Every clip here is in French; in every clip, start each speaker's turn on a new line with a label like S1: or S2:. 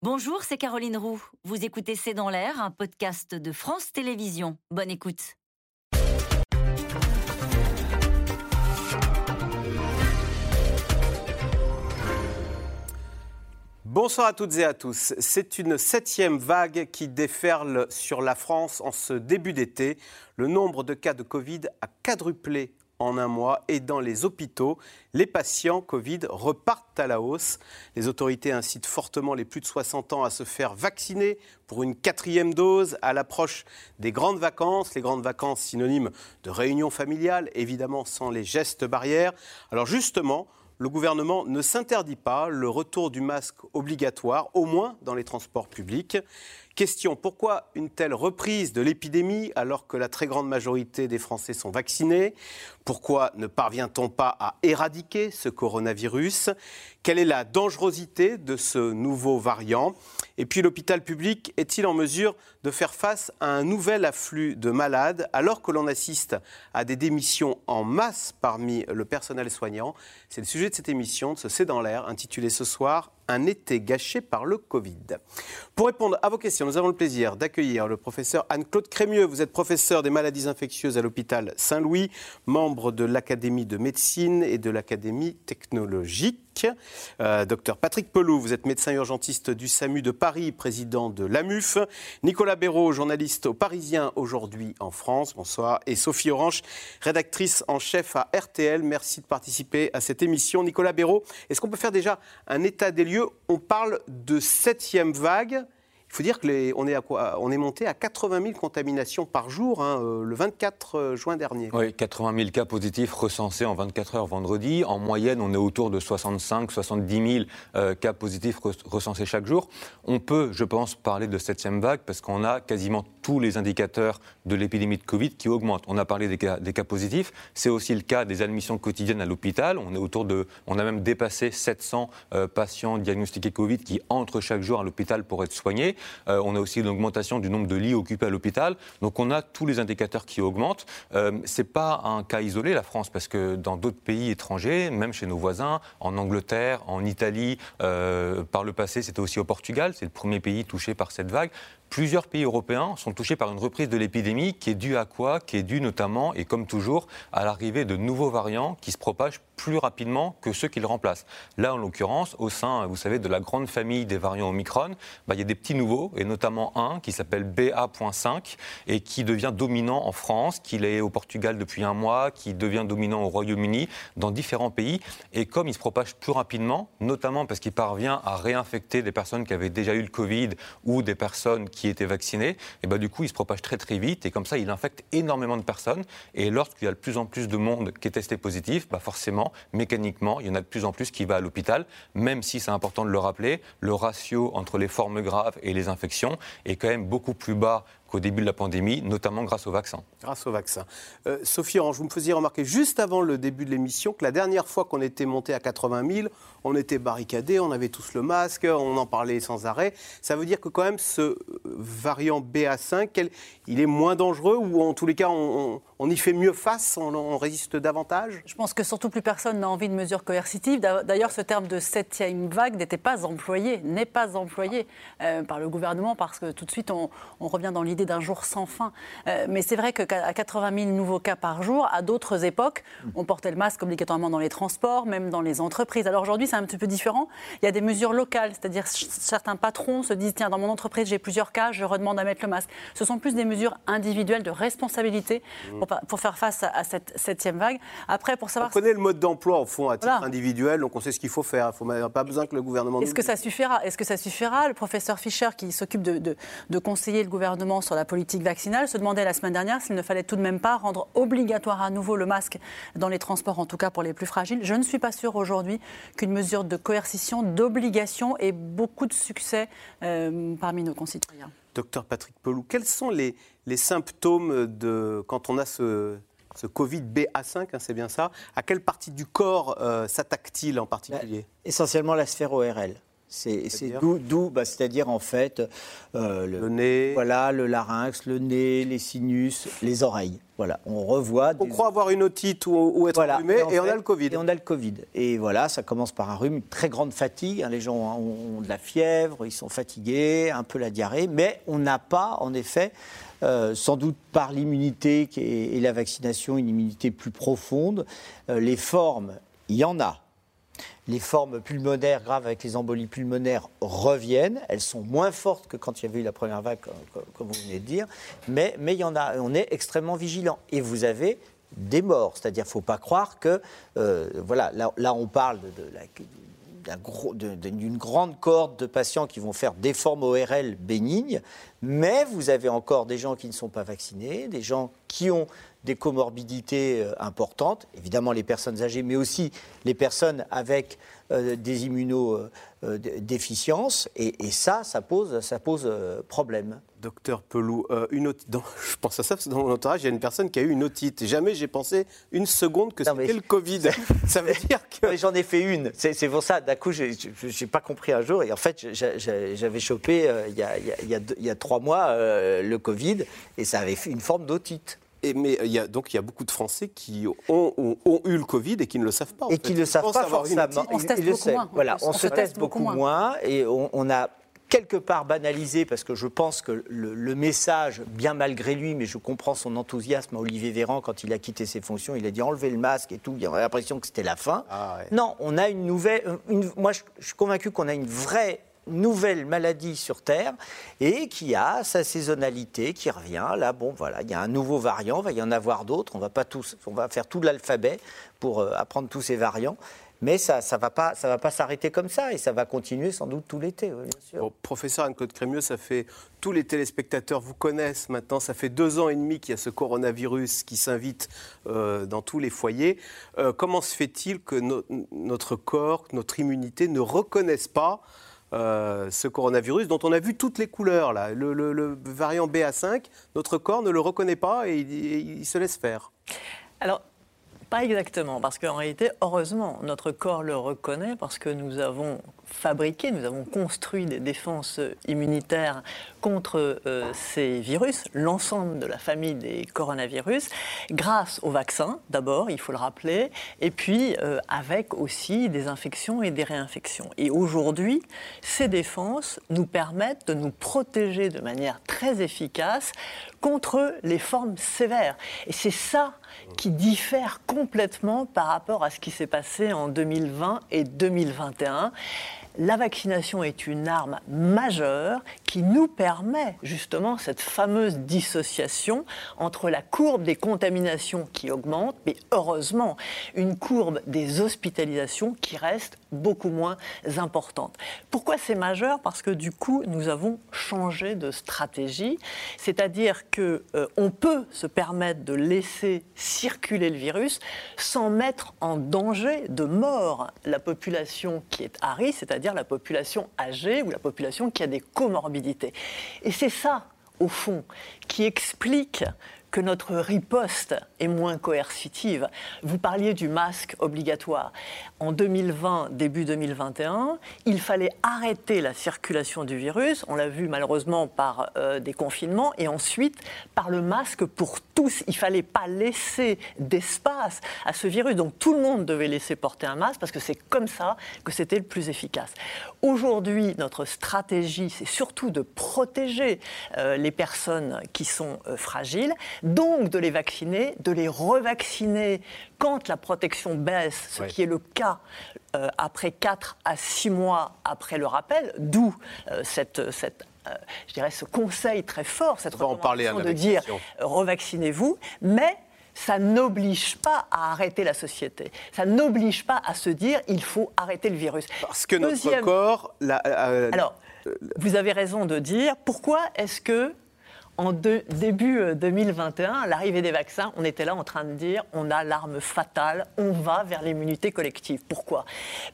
S1: Bonjour, c'est Caroline Roux. Vous écoutez C'est dans l'air, un podcast de France Télévisions. Bonne écoute.
S2: Bonsoir à toutes et à tous. C'est une septième vague qui déferle sur la France en ce début d'été. Le nombre de cas de Covid a quadruplé en un mois et dans les hôpitaux, les patients Covid repartent à la hausse. Les autorités incitent fortement les plus de 60 ans à se faire vacciner pour une quatrième dose à l'approche des grandes vacances. Les grandes vacances synonymes de réunions familiales, évidemment sans les gestes barrières. Alors justement, le gouvernement ne s'interdit pas le retour du masque obligatoire, au moins dans les transports publics. Question, pourquoi une telle reprise de l'épidémie alors que la très grande majorité des Français sont vaccinés? Pourquoi ne parvient-on pas à éradiquer ce coronavirus? Quelle est la dangerosité de ce nouveau variant? Et puis l'hôpital public est-il en mesure de faire face à un nouvel afflux de malades alors que l'on assiste à des démissions en masse parmi le personnel soignant? C'est le sujet de cette émission, de ce C'est dans l'air, intitulé ce soir un été gâché par le Covid. Pour répondre à vos questions, nous avons le plaisir d'accueillir le professeur Anne-Claude Crémieux. Vous êtes professeur des maladies infectieuses à l'hôpital Saint-Louis, membre de l'Académie de médecine et de l'Académie technologique. Euh, docteur Patrick Pelou, vous êtes médecin urgentiste du SAMU de Paris, président de l'AMUF. Nicolas Béraud, journaliste au Parisien aujourd'hui en France. Bonsoir. Et Sophie Orange, rédactrice en chef à RTL. Merci de participer à cette émission. Nicolas Béraud, est-ce qu'on peut faire déjà un état des lieux On parle de septième vague. Il faut dire qu'on est, on est monté à 80 000 contaminations par jour hein, euh, le 24 euh, juin dernier.
S3: Oui, 80 000 cas positifs recensés en 24 heures vendredi. En moyenne, on est autour de 65 70 000 cas positifs recensés chaque jour. On peut, je pense, parler de septième vague parce qu'on a quasiment tous les indicateurs de l'épidémie de Covid qui augmentent. On a parlé des cas, positifs. C'est aussi le cas des admissions quotidiennes à l'hôpital. On est autour de, on a même dépassé 700 euh, patients diagnostiqués Covid qui entrent chaque jour à l'hôpital pour être soignés. Euh, on a aussi une augmentation du nombre de lits occupés à l'hôpital. Donc on a tous les indicateurs qui augmentent. Euh, Ce n'est pas un cas isolé, la France, parce que dans d'autres pays étrangers, même chez nos voisins, en Angleterre, en Italie, euh, par le passé, c'était aussi au Portugal, c'est le premier pays touché par cette vague. Plusieurs pays européens sont touchés par une reprise de l'épidémie qui est due à quoi? Qui est due notamment, et comme toujours, à l'arrivée de nouveaux variants qui se propagent plus rapidement que ceux qui le remplacent. Là, en l'occurrence, au sein, vous savez, de la grande famille des variants Omicron, bah, il y a des petits nouveaux, et notamment un qui s'appelle BA.5 et qui devient dominant en France, qui est au Portugal depuis un mois, qui devient dominant au Royaume-Uni, dans différents pays. Et comme il se propage plus rapidement, notamment parce qu'il parvient à réinfecter des personnes qui avaient déjà eu le Covid ou des personnes qui étaient vaccinés, et bah, du coup, il se propage très très vite et comme ça, il infecte énormément de personnes. Et lorsqu'il y a de plus en plus de monde qui est testé positif, bah, forcément, mécaniquement, il y en a de plus en plus qui va à l'hôpital, même si c'est important de le rappeler, le ratio entre les formes graves et les infections est quand même beaucoup plus bas qu'au début de la pandémie, notamment grâce au vaccin.
S2: Grâce au vaccin. Euh, Sophie Orange, vous me faisiez remarquer juste avant le début de l'émission que la dernière fois qu'on était monté à 80 000, on était barricadés, on avait tous le masque, on en parlait sans arrêt. Ça veut dire que quand même ce variant BA5, il est moins dangereux ou en tous les cas on, y fait mieux face, on, résiste davantage?
S4: Je pense que surtout plus personne n'a envie de mesures coercitives. D'ailleurs, ce terme de septième vague n'était pas employé, n'est pas employé euh, par le gouvernement parce que tout de suite on, on revient dans l'idée d'un jour sans fin. Euh, mais c'est vrai qu'à 80 000 nouveaux cas par jour, à d'autres époques, on portait le masque obligatoirement dans les transports, même dans les entreprises. Alors aujourd'hui, c'est un petit peu différent. Il y a des mesures locales, c'est-à-dire certains patrons se disent tiens, dans mon entreprise, j'ai plusieurs cas, je redemande à mettre le masque. Ce sont plus des mesures individuelles de responsabilité pour, faire face à, cette septième vague. Après, pour savoir.
S2: On connaît le mode d'emploi, au fond, à titre individuel, donc on sait ce qu'il faut faire. Il n'a pas besoin que le gouvernement.
S4: Est-ce que ça suffira? Est-ce que ça suffira? Le professeur Fischer, qui s'occupe de, de, de conseiller le gouvernement sur la politique vaccinale se demandait la semaine dernière s'il ne fallait tout de même pas rendre obligatoire à nouveau le masque dans les transports, en tout cas pour les plus fragiles. Je ne suis pas sûre aujourd'hui qu'une mesure de coercition, d'obligation ait beaucoup de succès euh, parmi nos concitoyens.
S2: Docteur Patrick Pelou, quels sont les, les, symptômes de quand on a ce, ce Covid BA5, hein, c'est bien ça À quelle partie du corps euh, s'attaque-t-il en particulier?
S5: Bah, Essentiellement la sphère ORL. C'est d'où, bah, c'est-à-dire en fait
S2: euh, le, nez,
S5: voilà, le larynx, le nez, les sinus, les oreilles. Voilà, on revoit.
S2: On croit avoir une otite ou, être voilà, et, on a le Covid.
S5: Et on a le Covid. Et voilà, ça commence par un rhume, une très grande fatigue. Hein. les gens ont, de la fièvre, ils sont fatigués, un peu la diarrhée, mais on n'a pas, en effet, euh, sans doute par l'immunité et, la vaccination, une immunité plus profonde. Euh, les formes, il y en a les formes pulmonaires graves avec les embolies pulmonaires reviennent. Elles sont moins fortes que quand il y avait eu la première vague, comme vous venez de dire. Mais, mais il y en a, on est extrêmement vigilant. Et vous avez des morts. C'est-à-dire qu'il ne faut pas croire que, euh, voilà, là, on parle d'une grande cohorte de patients qui vont faire des formes ORL bénignes, mais vous avez encore des gens qui ne sont pas vaccinés, des gens qui ont des comorbidités euh, importantes, évidemment les personnes âgées, mais aussi les personnes avec euh, des immunodéficiences, et, et, ça, ça pose, ça pose euh, problème.
S2: Docteur Pelou, une otite, je pense à ça parce que dans mon entourage, il y a une personne qui a eu une otite. Jamais j'ai pensé une seconde que c'était le Covid. ça veut dire que.
S5: J'en ai fait une. C'est pour ça, d'un coup, je n'ai pas compris un jour. Et en fait, j'avais chopé il, y a, y a, trois mois le Covid et ça avait fait une forme d'otite.
S2: Et mais il y a, donc il y a beaucoup de Français qui ont, ont, eu le Covid et qui ne le savent pas.
S5: Et qui ne le savent pas forcément.
S4: On se teste beaucoup moins.
S5: Voilà, on, se, teste beaucoup moins, et on, a quelque part banalisé, parce que je pense que le, message, bien malgré lui, mais je comprends son enthousiasme à Olivier Véran quand il a quitté ses fonctions, il a dit enlever le masque et tout, il avait l'impression que c'était la fin. Ah non, on a une nouvelle. moi, je suis convaincu qu'on a une vraie nouvelle maladie sur Terre et qui a sa saisonnalité qui revient. Là, bon, voilà, il y a un nouveau variant, il va y en avoir d'autres. On va pas tous, on va faire tout l'alphabet pour euh, apprendre tous ces variants. Mais ça ne va pas, ça va pas s'arrêter comme ça et ça va continuer sans doute tout l'été.
S2: professeur Anne-Claude Crémieux, ça fait tous les téléspectateurs vous connaissent maintenant. Ça fait deux ans et demi qu'il y a ce coronavirus qui s'invite euh, dans tous les foyers. Euh, comment se fait-il que notre corps, notre immunité ne reconnaissent pas euh, ce coronavirus dont on a vu toutes les couleurs. Là. Le, variant BA5, notre corps ne le reconnaît pas et il, se laisse faire.
S6: Pas exactement, parce qu'en réalité, heureusement, notre corps le reconnaît parce que nous avons fabriqué, nous avons construit des défenses immunitaires contre euh, ces virus, l'ensemble de la famille des coronavirus, grâce au vaccin d'abord, il faut le rappeler, et puis euh, avec aussi des infections et des réinfections. Et aujourd'hui, ces défenses nous permettent de nous protéger de manière très efficace contre les formes sévères. Et c'est ça qui diffère complètement par rapport à ce qui s'est passé en 2020 et 2021 la vaccination est une arme majeure qui nous permet justement cette fameuse dissociation entre la courbe des contaminations qui augmente, mais heureusement une courbe des hospitalisations qui reste beaucoup moins importante. Pourquoi c'est majeur? Parce que du coup, nous avons changé de stratégie, c'est-à-dire que euh, on peut se permettre de laisser circuler le virus sans mettre en danger de mort la population qui est à risque, c'est-à-dire la population âgée ou la population qui a des comorbidités. Et c'est ça, au fond, qui explique que notre riposte est moins coercitive. Vous parliez du masque obligatoire. En 2020, début 2021, il fallait arrêter la circulation du virus. On l'a vu malheureusement par euh, des confinements et ensuite par le masque pour tous. Il fallait pas laisser d'espace à ce virus. Donc tout le monde devait laisser porter un masque parce que c'est comme ça que c'était le plus efficace. Aujourd'hui, notre stratégie, c'est surtout de protéger euh, les personnes qui sont euh, fragiles donc de les vacciner, de les revacciner quand la protection baisse, ce qui est le cas euh, après 4 à 6 mois après le rappel, d'où euh, cette, cette euh, je dirais ce conseil très fort, cette recommandation de dire revaccinez-vous, mais ça n'oblige pas à arrêter la société. Ça n'oblige pas à se dire il faut arrêter le virus.
S2: Parce que notre corps.
S6: Alors, vous avez raison de dire pourquoi est-ce que en début 2021, euh, à l'arrivée des vaccins, on était là en train de dire on a l'arme fatale, on va vers l'immunité collective. Pourquoi?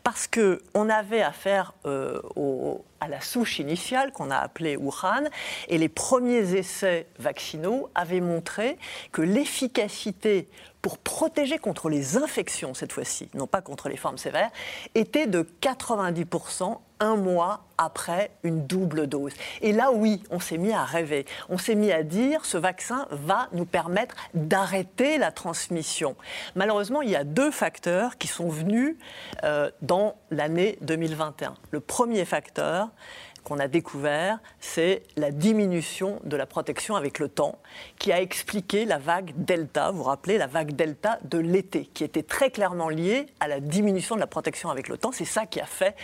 S6: Parce que on avait affaire euh, à la souche initiale qu'on a appelée Wuhan, et les premiers essais vaccinaux avaient montré que l'efficacité pour protéger contre les infections cette fois-ci, non pas contre les formes sévères, était de 90% un mois après une double dose. Et là, oui, on s'est mis à rêver. On s'est mis à dire, ce vaccin va nous permettre d'arrêter la transmission. Malheureusement, il y a deux facteurs qui sont venus euh, dans l'année 2021. Le premier facteur, qu'on a découvert, c'est la diminution de la protection avec le temps, qui a expliqué la vague Delta, vous vous rappelez, la vague Delta de l'été, qui était très clairement liée à la diminution de la protection avec le temps. C'est ça qui a fait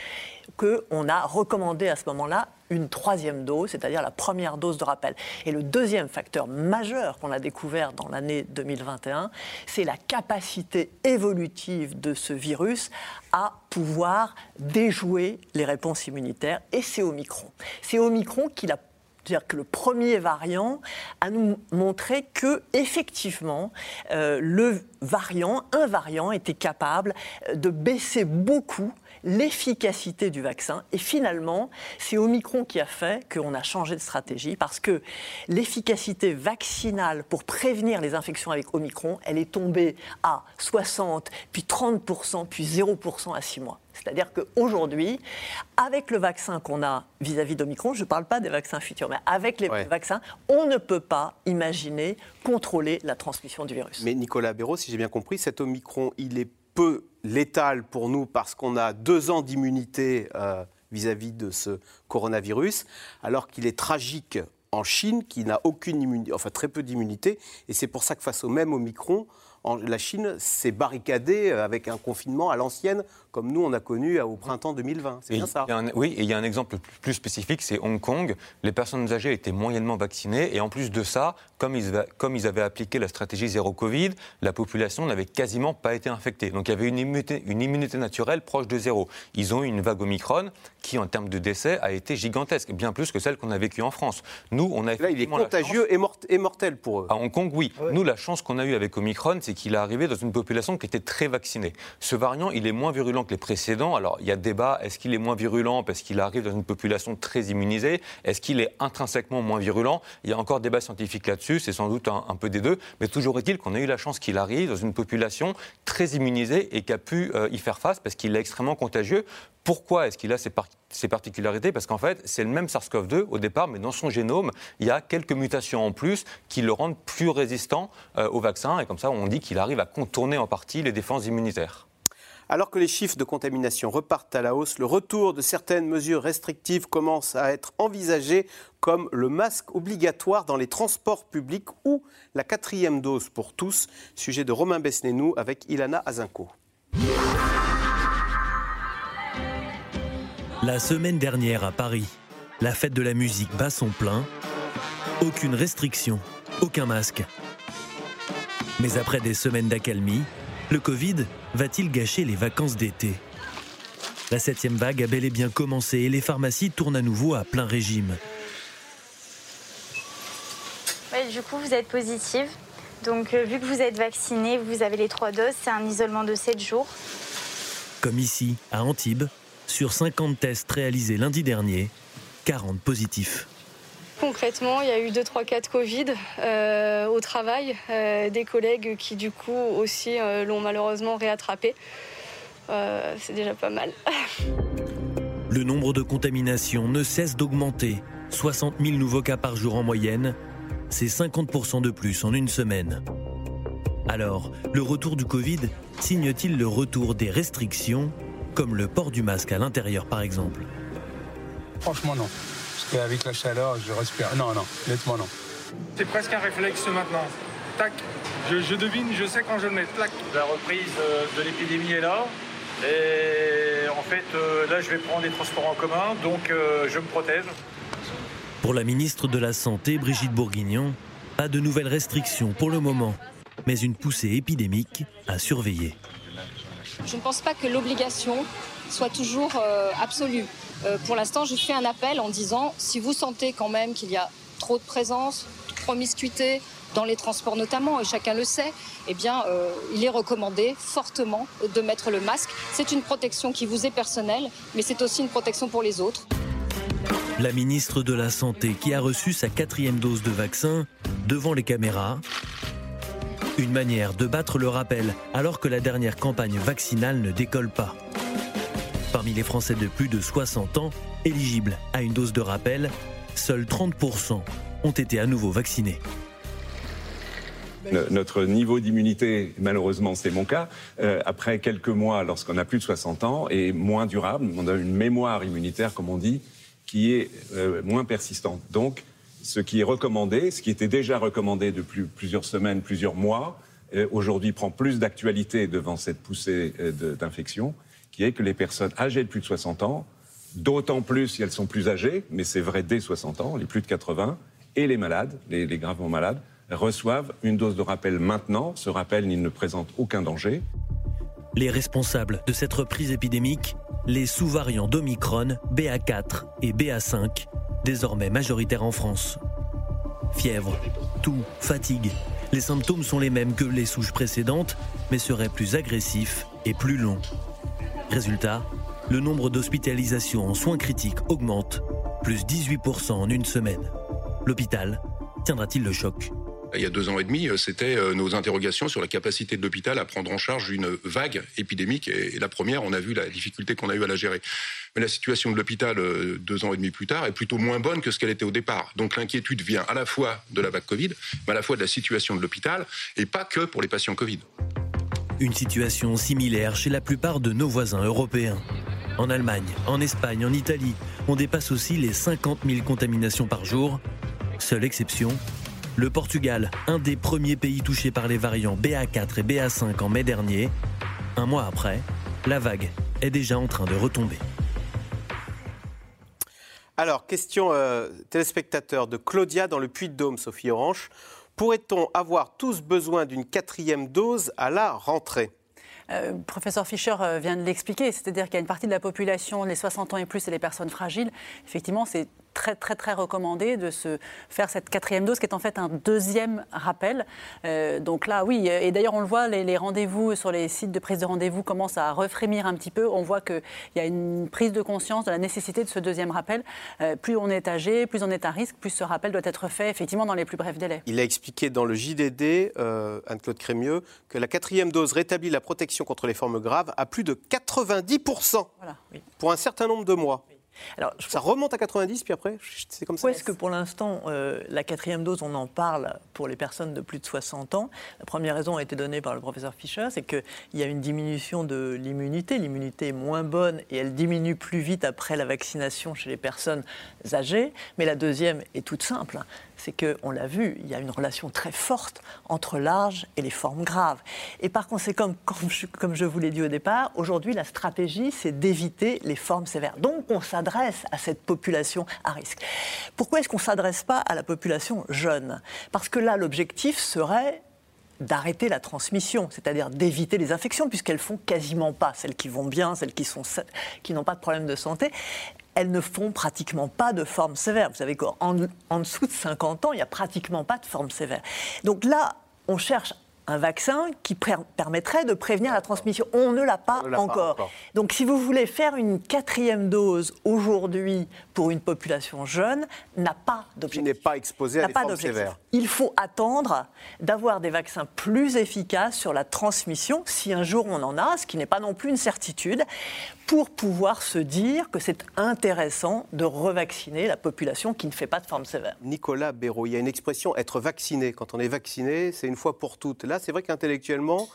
S6: qu'on a recommandé à ce moment-là une troisième dose, c'est-à-dire la première dose de rappel. Et le deuxième facteur majeur qu'on a découvert dans l'année 2021, c'est la capacité évolutive de ce virus à pouvoir déjouer les réponses immunitaires, et c'est Omicron. C'est Omicron qui a dire que le premier variant a nous montré que effectivement euh, le variant, un variant était capable de baisser beaucoup l'efficacité du vaccin. Et finalement, c'est Omicron qui a fait qu'on a changé de stratégie parce que l'efficacité vaccinale pour prévenir les infections avec Omicron, elle est tombée à 60, puis 30%, puis 0% à 6 mois. C'est-à-dire qu'aujourd'hui, avec le vaccin qu'on a vis-à-vis d'Omicron, je ne parle pas des vaccins futurs, mais avec les vaccins, on ne peut pas imaginer contrôler la transmission du virus.
S2: Mais Nicolas Béraud, si j'ai bien compris, cet Omicron, il est peu létal pour nous parce qu'on a deux ans d'immunité euh, vis-à-vis de ce coronavirus, alors qu'il est tragique en Chine, qui n'a aucune immunité, enfin très peu d'immunité, et c'est pour ça que face au même Omicron, la Chine s'est barricadée euh, avec un confinement à l'ancienne, comme nous on a connu au printemps 2020. C'est bien ça.
S3: oui, et il y a un exemple plus spécifique, c'est Hong Kong. Les personnes âgées étaient moyennement vaccinées, et en plus de ça, comme ils, comme ils avaient appliqué la stratégie zéro Covid, la population n'avait quasiment pas été infectée. Donc il y avait une immunité, une immunité naturelle proche de zéro. Ils ont eu une vague Omicron qui, en termes de décès, a été gigantesque, bien plus que celle qu'on a vécue en France.
S2: Nous, on a Là, il est contagieux et, mortel pour eux.
S3: À Hong Kong, oui. Nous, la chance qu'on a eue avec Omicron, c'est qu'il est arrivé dans une population qui était très vaccinée. Ce variant, il est moins virulent que les précédents. Alors, il y a débat, est-ce qu'il est moins virulent parce qu'il arrive dans une population très immunisée? Est-ce qu'il est intrinsèquement moins virulent? Il y a encore débat scientifique là-dessus, c'est sans doute un, peu des deux. Mais toujours est-il qu'on a eu la chance qu'il arrive dans une population très immunisée et qui a pu euh, y faire face parce qu'il est extrêmement contagieux. Pourquoi est-ce qu'il a ces, particularités? Parce qu'en fait, c'est le même SARS-CoV-2 au départ, mais dans son génome, il y a quelques mutations en plus qui le rendent plus résistant euh, au vaccin. Et comme ça, on dit qu'il arrive à contourner en partie les défenses immunitaires.
S2: Alors que les chiffres de contamination repartent à la hausse, le retour de certaines mesures restrictives commence à être envisagé comme le masque obligatoire dans les transports publics ou la quatrième dose pour tous. Sujet de Romain Besnénou avec Ilana Azinko.
S7: La semaine dernière à Paris, la fête de la musique bat son plein. Aucune restriction, aucun masque. Mais après des semaines d'accalmie, le Covid va-t-il gâcher les vacances d'été? La septième vague a bel et bien commencé et les pharmacies tournent à nouveau à plein régime.
S8: du coup, vous êtes positive. Donc, euh, vu que vous êtes vacciné, vous avez les trois doses, c'est un isolement de 7 jours.
S7: Comme ici, à Antibes, sur 50 tests réalisés lundi dernier, 40 positifs.
S9: Concrètement, il y a eu 2-3 cas de Covid euh, au travail, euh, des collègues qui du coup aussi euh, l'ont malheureusement réattrapé. C'est déjà pas mal.
S7: Le nombre de contaminations ne cesse d'augmenter. 60 000 nouveaux cas par jour en moyenne, c'est 50% de plus en une semaine. Alors, le retour du Covid signe-t-il le retour des restrictions comme le port du masque à l'intérieur par exemple?
S10: Franchement non, parce qu'avec la chaleur, je respire. Non, non, nettement non.
S11: C'est presque un réflexe maintenant. Tac, je, devine, je sais quand je le mets. Tac.
S12: La reprise euh, de l'épidémie est là. Et en fait, euh, là, je vais prendre les transports en commun, donc euh, je me protège.
S7: Pour la ministre de la Santé, Brigitte Bourguignon, pas de nouvelles restrictions pour le moment, mais une poussée épidémique à surveiller.
S13: Je ne pense pas que l'obligation soit toujours euh, absolue. Euh, pour l'instant, je fais un appel en disant si vous sentez quand même qu'il y a trop de présence, de promiscuité dans les transports notamment, et chacun le sait, eh bien, euh, il est recommandé fortement de mettre le masque. C'est une protection qui vous est personnelle, mais c'est aussi une protection pour les autres.
S7: La ministre de la Santé qui a reçu sa quatrième dose de vaccin devant les caméras une manière de battre le rappel alors que la dernière campagne vaccinale ne décolle pas. Parmi les Français de plus de 60 ans éligibles à une dose de rappel, seuls 30% ont été à nouveau vaccinés.
S14: Notre niveau d'immunité, malheureusement c'est mon cas, euh, après quelques mois lorsqu'on a plus de 60 ans, est moins durable. On a une mémoire immunitaire, comme on dit, qui est euh, moins persistante. Donc, ce qui est recommandé, ce qui était déjà recommandé depuis plusieurs semaines, plusieurs mois, euh, aujourd'hui prend plus d'actualité devant cette poussée d'infection, que les personnes âgées de plus de 60 ans, d'autant plus si elles sont plus âgées, mais c'est vrai dès 60 ans, les plus de 80, et les malades, les, les gravement malades, reçoivent une dose de rappel maintenant. Ce rappel, il ne présente aucun danger.
S7: Les responsables de cette reprise épidémique, les sous-variants d'Omicron, BA4 et BA5, désormais majoritaires en France. Fièvre, toux, fatigue. Les symptômes sont les mêmes que les souches précédentes, mais seraient plus agressifs et plus longs. Résultat, le nombre d'hospitalisations en soins critiques augmente, plus 18% en une semaine. L'hôpital tiendra-t-il le choc?
S15: Il y a deux ans et demi, euh, c'était euh, nos interrogations sur la capacité de l'hôpital à prendre en charge une vague épidémique. Et la première, on a vu la difficulté qu'on a eu à la gérer. Mais la situation de l'hôpital euh, deux ans et demi plus tard est plutôt moins bonne que ce qu'elle était au départ. Donc l'inquiétude vient à la fois de la vague Covid, mais à la fois de la situation de l'hôpital, et pas que pour les patients Covid.
S7: Une situation similaire chez la plupart de nos voisins européens. En Allemagne, en Espagne, en Italie, on dépasse aussi les 50 000 contaminations par jour. Seule exception, le Portugal, un des premiers pays touchés par les variants BA4 et BA5 en mai dernier. Un mois après, la vague est déjà en train de retomber.
S2: Alors, question euh, téléspectateur de Claudia dans le Puy-de-Dôme, Sophie Orange. Pourrait-on avoir tous besoin d'une quatrième dose à la rentrée?
S4: Euh, professeur Fischer euh, vient de l'expliquer, c'est-à-dire qu'il y a une partie de la population, les 60 ans et plus et les personnes fragiles, effectivement, c'est très très très recommandé de se faire cette quatrième dose qui est en fait un deuxième rappel. Euh, donc là, oui, et d'ailleurs on le voit, les, rendez-vous sur les sites de prise de rendez-vous commencent à refrémir un petit peu. On voit qu'il y a une prise de conscience de la nécessité de ce deuxième rappel. Euh, plus on est âgé, plus on est à risque, plus ce rappel doit être fait effectivement dans les plus brefs délais.
S2: Il a expliqué dans le JDD, euh, Anne-Claude Crémieux, que la quatrième dose rétablit la protection contre les formes graves à plus de 90% pour un certain nombre de mois. Alors, ça remonte à 90, puis après, c'est comme ça.
S6: Est-ce que pour l'instant, euh, la quatrième dose, on en parle pour les personnes de plus de 60 ans? La première raison a été donnée par le professeur Fischer, c'est qu'il y a une diminution de l'immunité. L'immunité est moins bonne et elle diminue plus vite après la vaccination chez les personnes âgées. Mais la deuxième est toute simple c'est qu'on l'a vu, il y a une relation très forte entre l'âge et les formes graves. Et par conséquent, comme je, comme je vous l'ai dit au départ, aujourd'hui, la stratégie, c'est d'éviter les formes sévères. Donc, on s'adresse à cette population à risque. Pourquoi est-ce qu'on ne s'adresse pas à la population jeune? Parce que là, l'objectif serait d'arrêter la transmission, c'est-à-dire d'éviter les infections, puisqu'elles font quasiment pas, celles qui vont bien, celles qui, sont, qui n'ont pas de problème de santé, elles ne font pratiquement pas de forme sévère. Vous savez qu'en en dessous de 50 ans, il n'y a pratiquement pas de forme sévère. Donc là, on cherche un vaccin qui permettrait de prévenir la transmission. On ne l'a pas, encore. Donc si vous voulez faire une quatrième dose aujourd'hui pour une population jeune, n'a pas d'objectif.
S2: Qui n'est pas exposé à des formes sévères.
S6: Il faut attendre d'avoir des vaccins plus efficaces sur la transmission, si un jour on en a, ce qui n'est pas non plus une certitude, pour pouvoir se dire que c'est intéressant de revacciner la population qui ne fait pas de forme sévère.
S2: Nicolas Béraud, il y a une expression être vacciné. Quand on est vacciné, c'est une fois pour toutes. Là, c'est vrai qu'intellectuellement,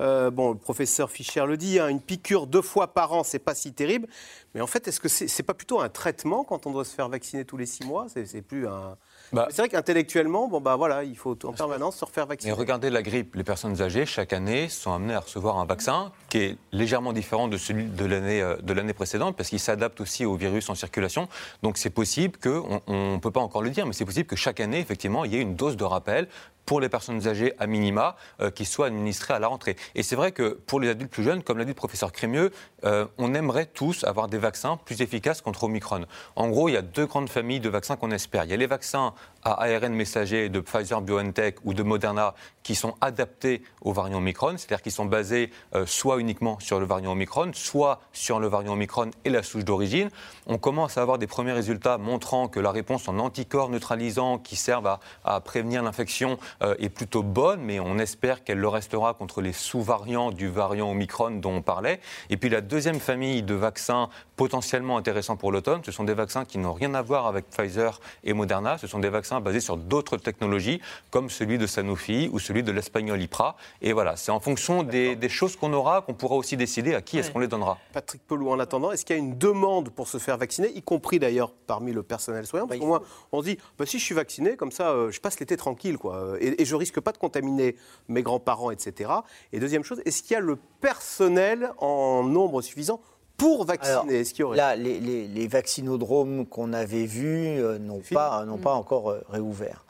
S2: euh, bon, le professeur Fischer le dit, hein, une piqûre deux fois par an, c'est pas si terrible. Mais en fait, est-ce que c'est n'est pas plutôt un traitement quand on doit se faire vacciner tous les six mois? C'est plus un. Bah. c'est vrai qu'intellectuellement, bon bah voilà, il faut en permanence se refaire vacciner.
S3: Mais regardez la grippe, les personnes âgées chaque année sont amenées à recevoir un vaccin qui est légèrement différent de celui de l'année euh, de l'année précédente parce qu'il s'adapte aussi au virus en circulation. Donc c'est possible que, on ne peut pas encore le dire, mais c'est possible que chaque année effectivement il y ait une dose de rappel pour les personnes âgées à minima euh, qui soit administrée à la rentrée. Et c'est vrai que pour les adultes plus jeunes, comme l'a dit le professeur Crémieux, euh, on aimerait tous avoir des vaccins plus efficaces contre Omicron. En gros, il y a deux grandes familles de vaccins qu'on espère. Il y a les vaccins à ARN messager de Pfizer BioNTech ou de Moderna qui sont adaptés au variant Omicron, c'est-à-dire qui sont basés euh, soit uniquement sur le variant Omicron, soit sur le variant Omicron et la souche d'origine. On commence à avoir des premiers résultats montrant que la réponse en anticorps neutralisants qui servent à, prévenir l'infection euh, est plutôt bonne, mais on espère qu'elle le restera contre les sous-variants du variant Omicron dont on parlait. Et puis la deuxième famille de vaccins potentiellement intéressants pour l'automne, ce sont des vaccins qui n'ont rien à voir avec Pfizer et Moderna. Ce sont des vaccins basés sur d'autres technologies, comme celui de Sanofi ou celui de l'espagnol IPRA. Et voilà, c'est en fonction des, des choses qu'on aura qu'on pourra aussi décider à qui est-ce qu'on les donnera.
S2: Patrick Pelou, en attendant, est-ce qu'il y a une demande pour se faire vacciner, y compris d'ailleurs parmi le personnel soignant? Parce qu'au moins, on se dit, bah, si je suis vacciné, comme ça, euh, je passe l'été tranquille, quoi. Et, et je risque pas de contaminer mes grands-parents, etc. Et deuxième chose, est-ce qu'il y a le personnel en nombre suffisant pour vacciner
S5: Est-ce qu'il y aurait... Là, les, les, les vaccinodromes qu'on avait vus euh, n'ont pas, n'ont pas encore euh, réouvert.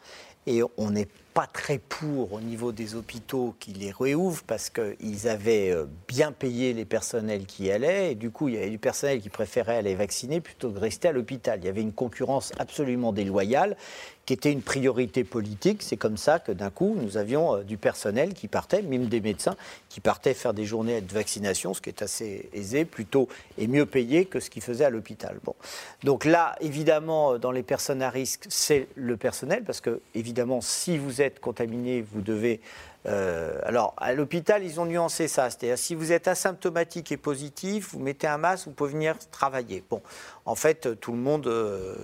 S5: Et on n'est pas très pour au niveau des hôpitaux qui les réouvrent parce qu'ils avaient euh, bien payé les personnels qui y allaient et du coup il y avait du personnel qui préférait aller vacciner plutôt que de rester à l'hôpital. Il y avait une concurrence absolument déloyale qui était une priorité politique. C'est comme ça que d'un coup nous avions euh, du personnel qui partait, même des médecins qui partaient faire des journées de vaccination, ce qui est assez aisé, plutôt et mieux payé que ce qu'ils faisaient à l'hôpital. Bon. Donc là, évidemment, dans les personnes à risque, c'est le personnel parce que évidemment, si vous êtes contaminé, vous devez. euh, alors, à l'hôpital, ils ont nuancé ça. C'est-à-dire, si vous êtes asymptomatique et positif, vous mettez un masque, vous pouvez venir travailler. Bon, en fait, tout le monde euh,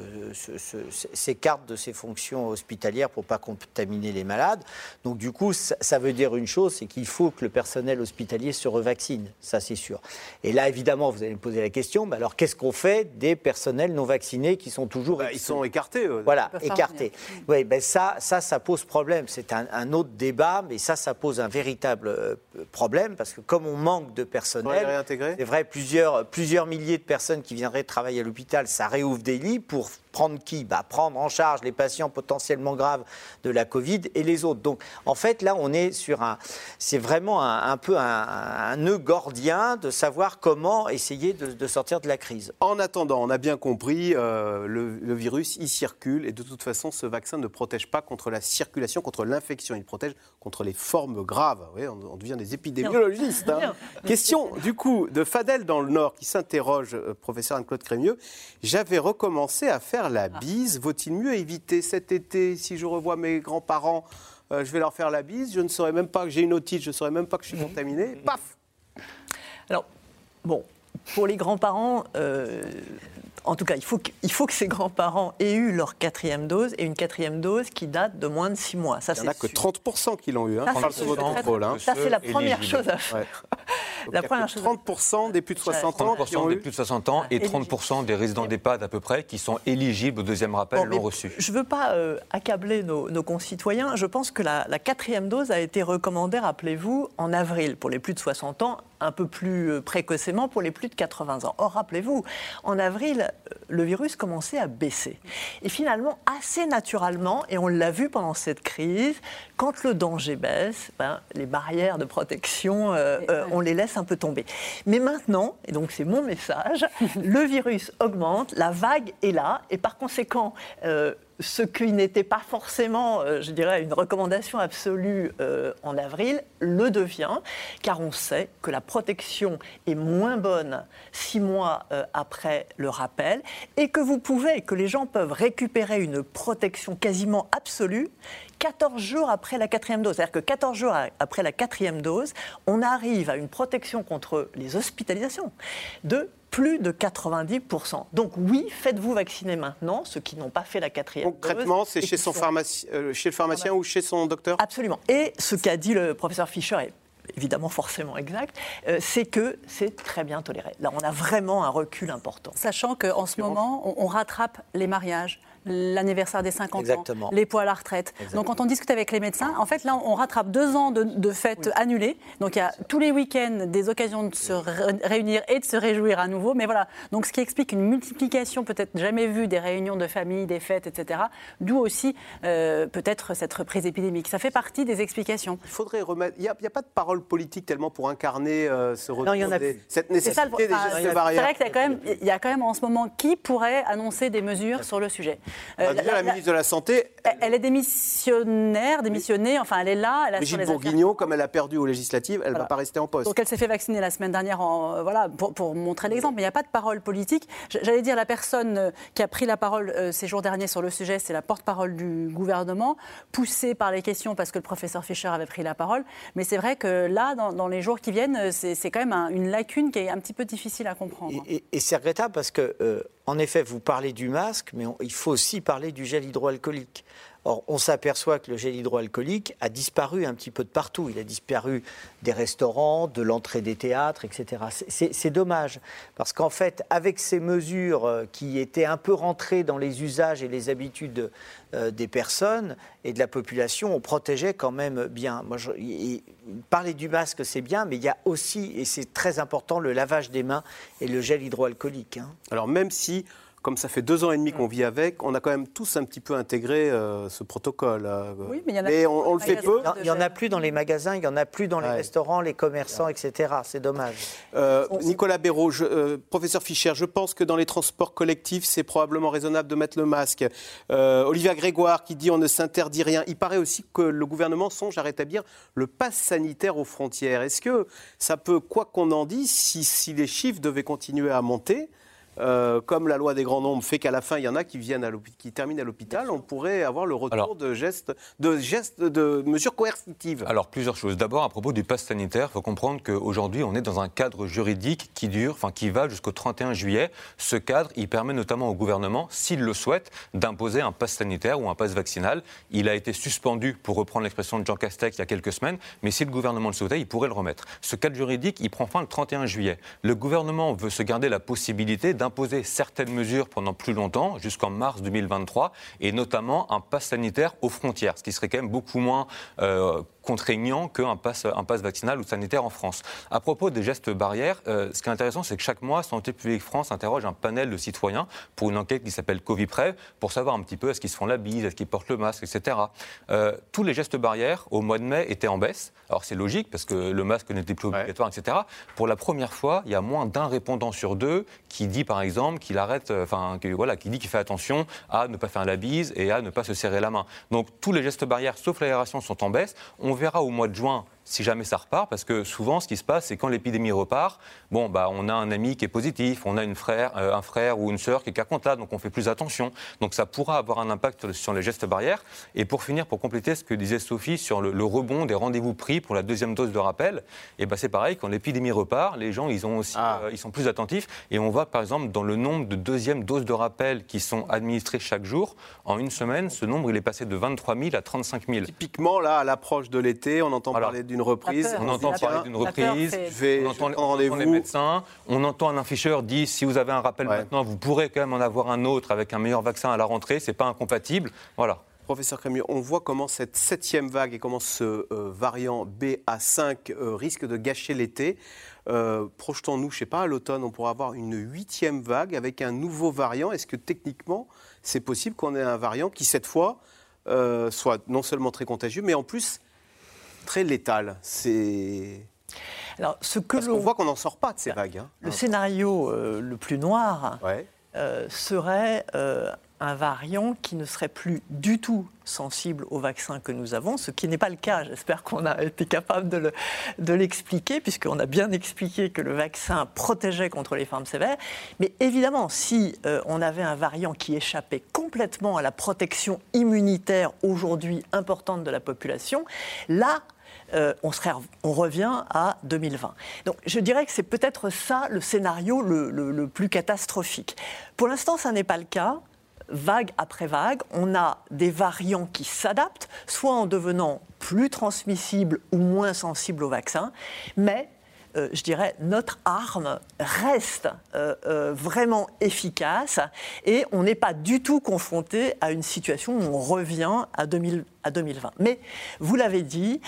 S5: s'écarte de ses fonctions hospitalières pour pas contaminer les malades. Donc, du coup, ça, ça veut dire une chose, c'est qu'il faut que le personnel hospitalier se revaccine. Ça, c'est sûr. Et là, évidemment, vous allez me poser la question, mais alors, qu'est-ce qu'on fait des personnels non vaccinés qui sont toujours...
S2: Bah, ils sont écartés. eux.
S5: Voilà, écartés. Oui, ben ça, ça, ça pose problème. C'est un, un autre débat, mais ça, ça pose un véritable euh, problème parce que comme on manque de personnel,
S2: réintégrer
S5: c'est vrai, plusieurs, plusieurs milliers de personnes qui viendraient travailler à l'hôpital, ça réouvre des lits pour prendre qui bah, Prendre en charge les patients potentiellement graves de la Covid et les autres. Donc, en fait, là, on est sur un. C'est vraiment un, un peu un, un nœud gordien de savoir comment essayer de, de sortir de la crise.
S2: En attendant, on a bien compris, euh, le, le virus, il circule et de toute façon, ce vaccin ne protège pas contre la circulation, contre l'infection. Il protège contre les formes graves. Vous voyez, on, on devient des épidémiologistes. hein. Question, du coup, de Fadel dans le Nord qui s'interroge, euh, professeur Anne-Claude Crémieux. J'avais recommencé à faire la bise. Vaut-il mieux éviter cet été, si je revois mes grands-parents, euh, je vais leur faire la bise, je ne saurais même pas que j'ai une otite, je ne saurais même pas que je suis contaminé. Paf
S6: Alors, bon, pour les grands-parents, euh, en tout cas, il faut, que, il faut que ces grands-parents aient eu leur quatrième dose et une quatrième dose qui date de moins de six mois. Ça,
S2: Il n'y en a
S6: c'est
S2: que
S6: sûr.
S2: 30% qui l'ont eu. Hein.
S6: Ça,
S2: On parle
S6: c'est
S2: sous votre
S6: très,
S2: contrôle. hein.
S6: Ça, c'est la première chose à faire.
S2: Ouais.
S6: La première chose-
S2: 30% des plus de 60 ans qui
S3: 30%
S2: ont
S3: des
S2: eu.
S3: plus de 60 ans et 30% des résidents d'EHPAD à peu près qui sont éligibles au deuxième rappel
S6: Bon,
S3: l'ont reçu.
S6: Je ne veux pas euh, accabler nos, nos concitoyens. Je pense que la, la quatrième dose a été recommandée, rappelez-vous, en avril pour les plus de 60 ans, un peu plus euh, précocement pour les plus de 80 ans. Or, rappelez-vous, en avril, euh, le virus commençait à baisser. Et finalement, assez naturellement, et on l'a vu pendant cette crise, quand le danger baisse, ben, les barrières de protection, euh, euh, on les laisse un peu tomber. Mais maintenant, et donc c'est mon message, le virus augmente, la vague est là, et par conséquent, euh, ce qui n'était pas forcément, euh, je dirais, une recommandation absolue euh, en avril, le devient, car on sait que la protection est moins bonne six mois euh, après le rappel, et que vous pouvez, que les gens peuvent récupérer une protection quasiment absolue 14 jours après la quatrième dose. C'est-à-dire que 14 jours après la quatrième dose, on arrive à une protection contre les hospitalisations de plus de 90%. Donc oui, faites-vous vacciner maintenant, ceux qui n'ont pas fait la quatrième
S2: Concrètement, c'est chez, son
S6: sont-
S2: euh, chez le pharmacien ou chez son docteur?
S6: Absolument. Et ce qu'a dit le professeur Fischer est évidemment forcément exact, euh, c'est que c'est très bien toléré. Là, on a vraiment un recul important.
S4: Sachant qu'en ce moment, on, on rattrape les mariages, l'anniversaire des 50
S5: Exactement.
S4: ans, les poids à la retraite. Donc quand on discute avec les médecins, en fait là on rattrape deux ans de, de fêtes annulées. Donc il y a tous les week-ends des occasions de se ré- réunir et de se réjouir à nouveau. Mais voilà, donc ce qui explique une multiplication peut-être jamais vue des réunions de famille, des fêtes, etc. D'où aussi euh, peut-être cette reprise épidémique. Ça fait partie des explications.
S2: Il faudrait remettre. Il n'y a, il y a pas de parole politique tellement pour incarner euh, ce retour.
S5: Non, il y en a
S2: des-
S5: plus.
S2: Cette
S4: C'est
S2: nécessité
S4: ça le-
S2: des gestes
S4: c'est vrai qu'il y a quand même, il y a quand même en ce moment qui pourrait annoncer des mesures sur le sujet.
S2: Euh, déjà, la, ministre de la Santé.
S4: Elle, est démissionnaire, démissionnée, enfin elle est là. Elle
S2: Brigitte Bourguignon, comme elle a perdu aux législatives, elle ne va pas rester en poste.
S4: Donc elle s'est fait vacciner la semaine dernière en, voilà, pour, montrer l'exemple, mais il n'y a pas de parole politique. J'allais dire, la personne qui a pris la parole ces jours derniers sur le sujet, c'est la porte-parole du gouvernement, poussée par les questions parce que le professeur Fischer avait pris la parole. Mais c'est vrai que là, dans, les jours qui viennent, c'est quand même une lacune qui est un petit peu difficile à comprendre.
S5: Et, c'est regrettable parce que, euh, en effet, vous parlez du masque, mais il faut aussi parler du gel hydroalcoolique. Or, on s'aperçoit que le gel hydroalcoolique a disparu un petit peu de partout. Il a disparu des restaurants, de l'entrée des théâtres, etc. C'est dommage, parce qu'en fait, avec ces mesures euh, qui étaient un peu rentrées dans les usages et les habitudes euh, des personnes et de la population, on protégeait quand même bien. Moi, parler du masque, c'est bien, mais il y a aussi, et c'est très important, le lavage des mains et le gel hydroalcoolique. Hein.
S2: Alors, même si comme ça fait deux ans et demi qu'on vit avec, on a quand même tous un petit peu intégré euh, ce protocole.
S4: Oui, mais il y en a et
S2: on, le fait peu.
S5: Il n'y en a plus dans les magasins, il n'y en a plus dans les restaurants, les commerçants, etc. C'est dommage.
S2: Euh, Nicolas Béraud, euh, professeur Fischer, je pense que dans les transports collectifs, c'est probablement raisonnable de mettre le masque. Olivia Grégoire qui dit on ne s'interdit rien. Il paraît aussi que le gouvernement songe à rétablir le pass sanitaire aux frontières. Est-ce que ça peut, quoi qu'on en dise, si les chiffres devaient continuer à monter, euh, comme la loi des grands nombres fait qu'à la fin, il y en a qui, viennent à qui terminent à l'hôpital, on pourrait avoir le retour de, gestes, de gestes, de mesures coercitives.
S3: Alors, plusieurs choses. D'abord, à propos du pass sanitaire, il faut comprendre qu'aujourd'hui, on est dans un cadre juridique qui dure, enfin, qui va jusqu'au 31 juillet. Ce cadre, il permet notamment au gouvernement, s'il le souhaite, d'imposer un pass sanitaire ou un pass vaccinal. Il a été suspendu, pour reprendre l'expression de Jean Castex, il y a quelques semaines, mais si le gouvernement le souhaitait, il pourrait le remettre. Ce cadre juridique, il prend fin le 31 juillet. Le gouvernement veut se garder la possibilité d'un imposer certaines mesures pendant plus longtemps, jusqu'en mars 2023, et notamment un pass sanitaire aux frontières, ce qui serait quand même beaucoup moins euh, contraignant qu'un pass, un pass vaccinal ou sanitaire en France. À propos des gestes barrières, euh, ce qui est intéressant, c'est que chaque mois, Santé publique France interroge un panel de citoyens pour une enquête qui s'appelle Coviprev, pour savoir un petit peu est-ce qu'ils se font la bise, est-ce qu'ils portent le masque, etc. Euh, tous les gestes barrières, au mois de mai, étaient en baisse. Alors c'est logique, parce que le masque n'était plus obligatoire, etc. Pour la première fois, il y a moins d'un répondant sur deux qui dit, par exemple, qu'il arrête, euh, enfin, voilà, qui dit qu'il fait attention à ne pas faire la bise et à ne pas se serrer la main. Donc tous les gestes barrières, sauf l'aération, sont en baisse. On verra au mois de juin si jamais ça repart, parce que souvent, ce qui se passe, c'est quand l'épidémie repart, bon, bah, on a un ami qui est positif, on a une frère, euh, un frère ou une sœur qui est cas contact, donc on fait plus attention. Donc ça pourra avoir un impact sur les gestes barrières. Et pour finir, pour compléter ce que disait Sophie sur le, rebond des rendez-vous pris pour la deuxième dose de rappel, et eh ben c'est pareil, quand l'épidémie repart, les gens, ils, ont aussi, ah. euh, ils sont plus attentifs. Et on voit, par exemple, dans le nombre de deuxièmes doses de rappel qui sont administrées chaque jour, en une semaine, ce nombre, il est passé de 23 000 à 35 000.
S2: Typiquement, là, à l'approche de l'été, on entend parler d'une reprise.
S3: on entend parler d'une reprise, on entend, les médecins, on entend un afficheur dire si vous avez un rappel maintenant, vous pourrez quand même en avoir un autre avec un meilleur vaccin à la rentrée, c'est pas incompatible. Voilà.
S2: Professeur Crémieux, on voit comment cette septième vague et comment ce euh, variant BA5 euh, risque de gâcher l'été. Euh, projetons-nous, je ne sais pas, à l'automne, on pourra avoir une huitième vague avec un nouveau variant. Est-ce que techniquement, c'est possible qu'on ait un variant qui, cette fois, soit non seulement très contagieux, mais en plus très létal. C'est.
S6: Alors, ce que
S2: Parce qu'on voit qu'on n'en sort pas de ces vagues. Hein.
S6: Le scénario euh, le plus noir euh, serait euh, un variant qui ne serait plus du tout sensible au vaccin que nous avons, ce qui n'est pas le cas. J'espère qu'on a été capable de l'expliquer, puisqu'on a bien expliqué que le vaccin protégeait contre les formes sévères. Mais évidemment, si on avait un variant qui échappait complètement à la protection immunitaire aujourd'hui importante de la population, là, euh, on, on, revient à 2020. Donc je dirais que c'est peut-être ça le scénario le, plus catastrophique. Pour l'instant, ça n'est pas le cas vague après vague, on a des variants qui s'adaptent, soit en devenant plus transmissibles ou moins sensibles au vaccin, mais euh, je dirais, notre arme reste euh, euh, vraiment efficace. Et on n'est pas du tout confronté à une situation où on revient à, 2020. Mais vous l'avez dit,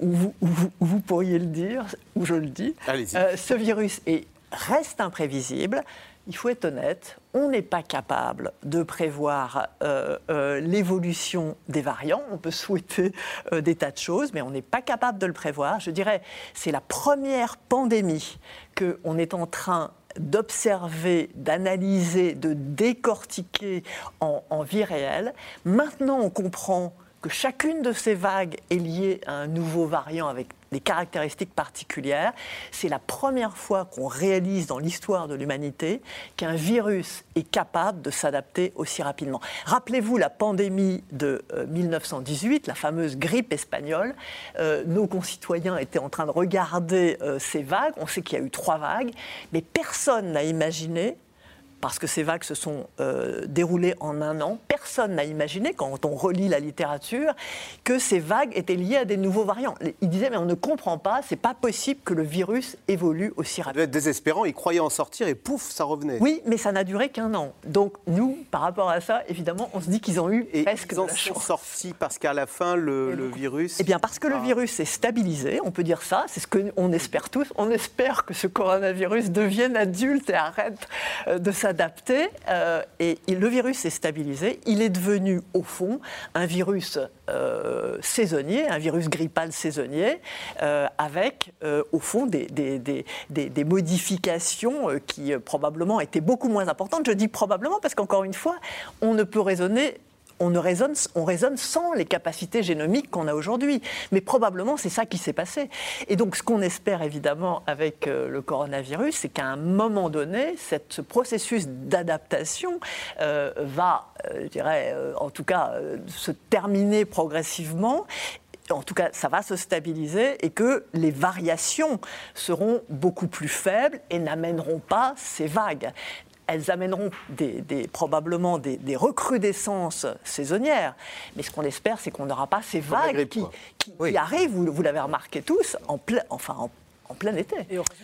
S6: vous, vous, pourriez le dire, ou je le dis, ce virus est, reste imprévisible. Il faut être honnête, on n'est pas capable de prévoir euh, euh, l'évolution des variants. On peut souhaiter euh, des tas de choses, mais on n'est pas capable de le prévoir. Je dirais, c'est la première pandémie qu'on est en train d'observer, d'analyser, de décortiquer en, en vie réelle. Maintenant, on comprend que chacune de ces vagues est liée à un nouveau variant avec des caractéristiques particulières. C'est la première fois qu'on réalise dans l'histoire de l'humanité qu'un virus est capable de s'adapter aussi rapidement. Rappelez-vous la pandémie de 1918, la fameuse grippe espagnole. Euh, nos concitoyens étaient en train de regarder euh, ces vagues. On sait qu'il y a eu trois vagues, mais personne n'a imaginé parce que ces vagues se sont euh, déroulées en un an. Personne n'a imaginé, quand on relit la littérature, que ces vagues étaient liées à des nouveaux variants. Il disait, mais on ne comprend pas, c'est pas possible que le virus évolue aussi rapidement. Ça
S2: devait être désespérant, ils croyaient en sortir et pouf, ça revenait.
S6: Oui, mais ça n'a duré qu'un an. Donc nous, par rapport à ça, évidemment, on se dit qu'ils ont eu
S2: et
S6: presque
S2: ils en sont sortis parce qu'à la fin, le, virus...
S6: Eh bien, parce que le virus est stabilisé, on peut dire ça, c'est ce qu'on espère tous. On espère que ce coronavirus devienne adulte et arrête euh, de s'adapter adapté euh, et le virus s'est stabilisé. Il est devenu, au fond, un virus euh, saisonnier, un virus grippal saisonnier, euh, avec, au fond, des, des, des, des modifications qui probablement étaient beaucoup moins importantes. Je dis probablement parce qu'encore une fois, on ne peut raisonner on, ne raisonne, on raisonne sans les capacités génomiques qu'on a aujourd'hui. Mais probablement, c'est ça qui s'est passé. Et donc, ce qu'on espère évidemment avec euh, le coronavirus, c'est qu'à un moment donné, ce processus d'adaptation euh, va, euh, je dirais, en tout cas, se terminer progressivement en tout cas, ça va se stabiliser et que les variations seront beaucoup plus faibles et n'amèneront pas ces vagues elles amèneront des, probablement des, recrudescences saisonnières. Mais ce qu'on espère, c'est qu'on n'aura pas ces vagues qui, arrivent, vous, l'avez remarqué tous, en plein, enfin en plein été.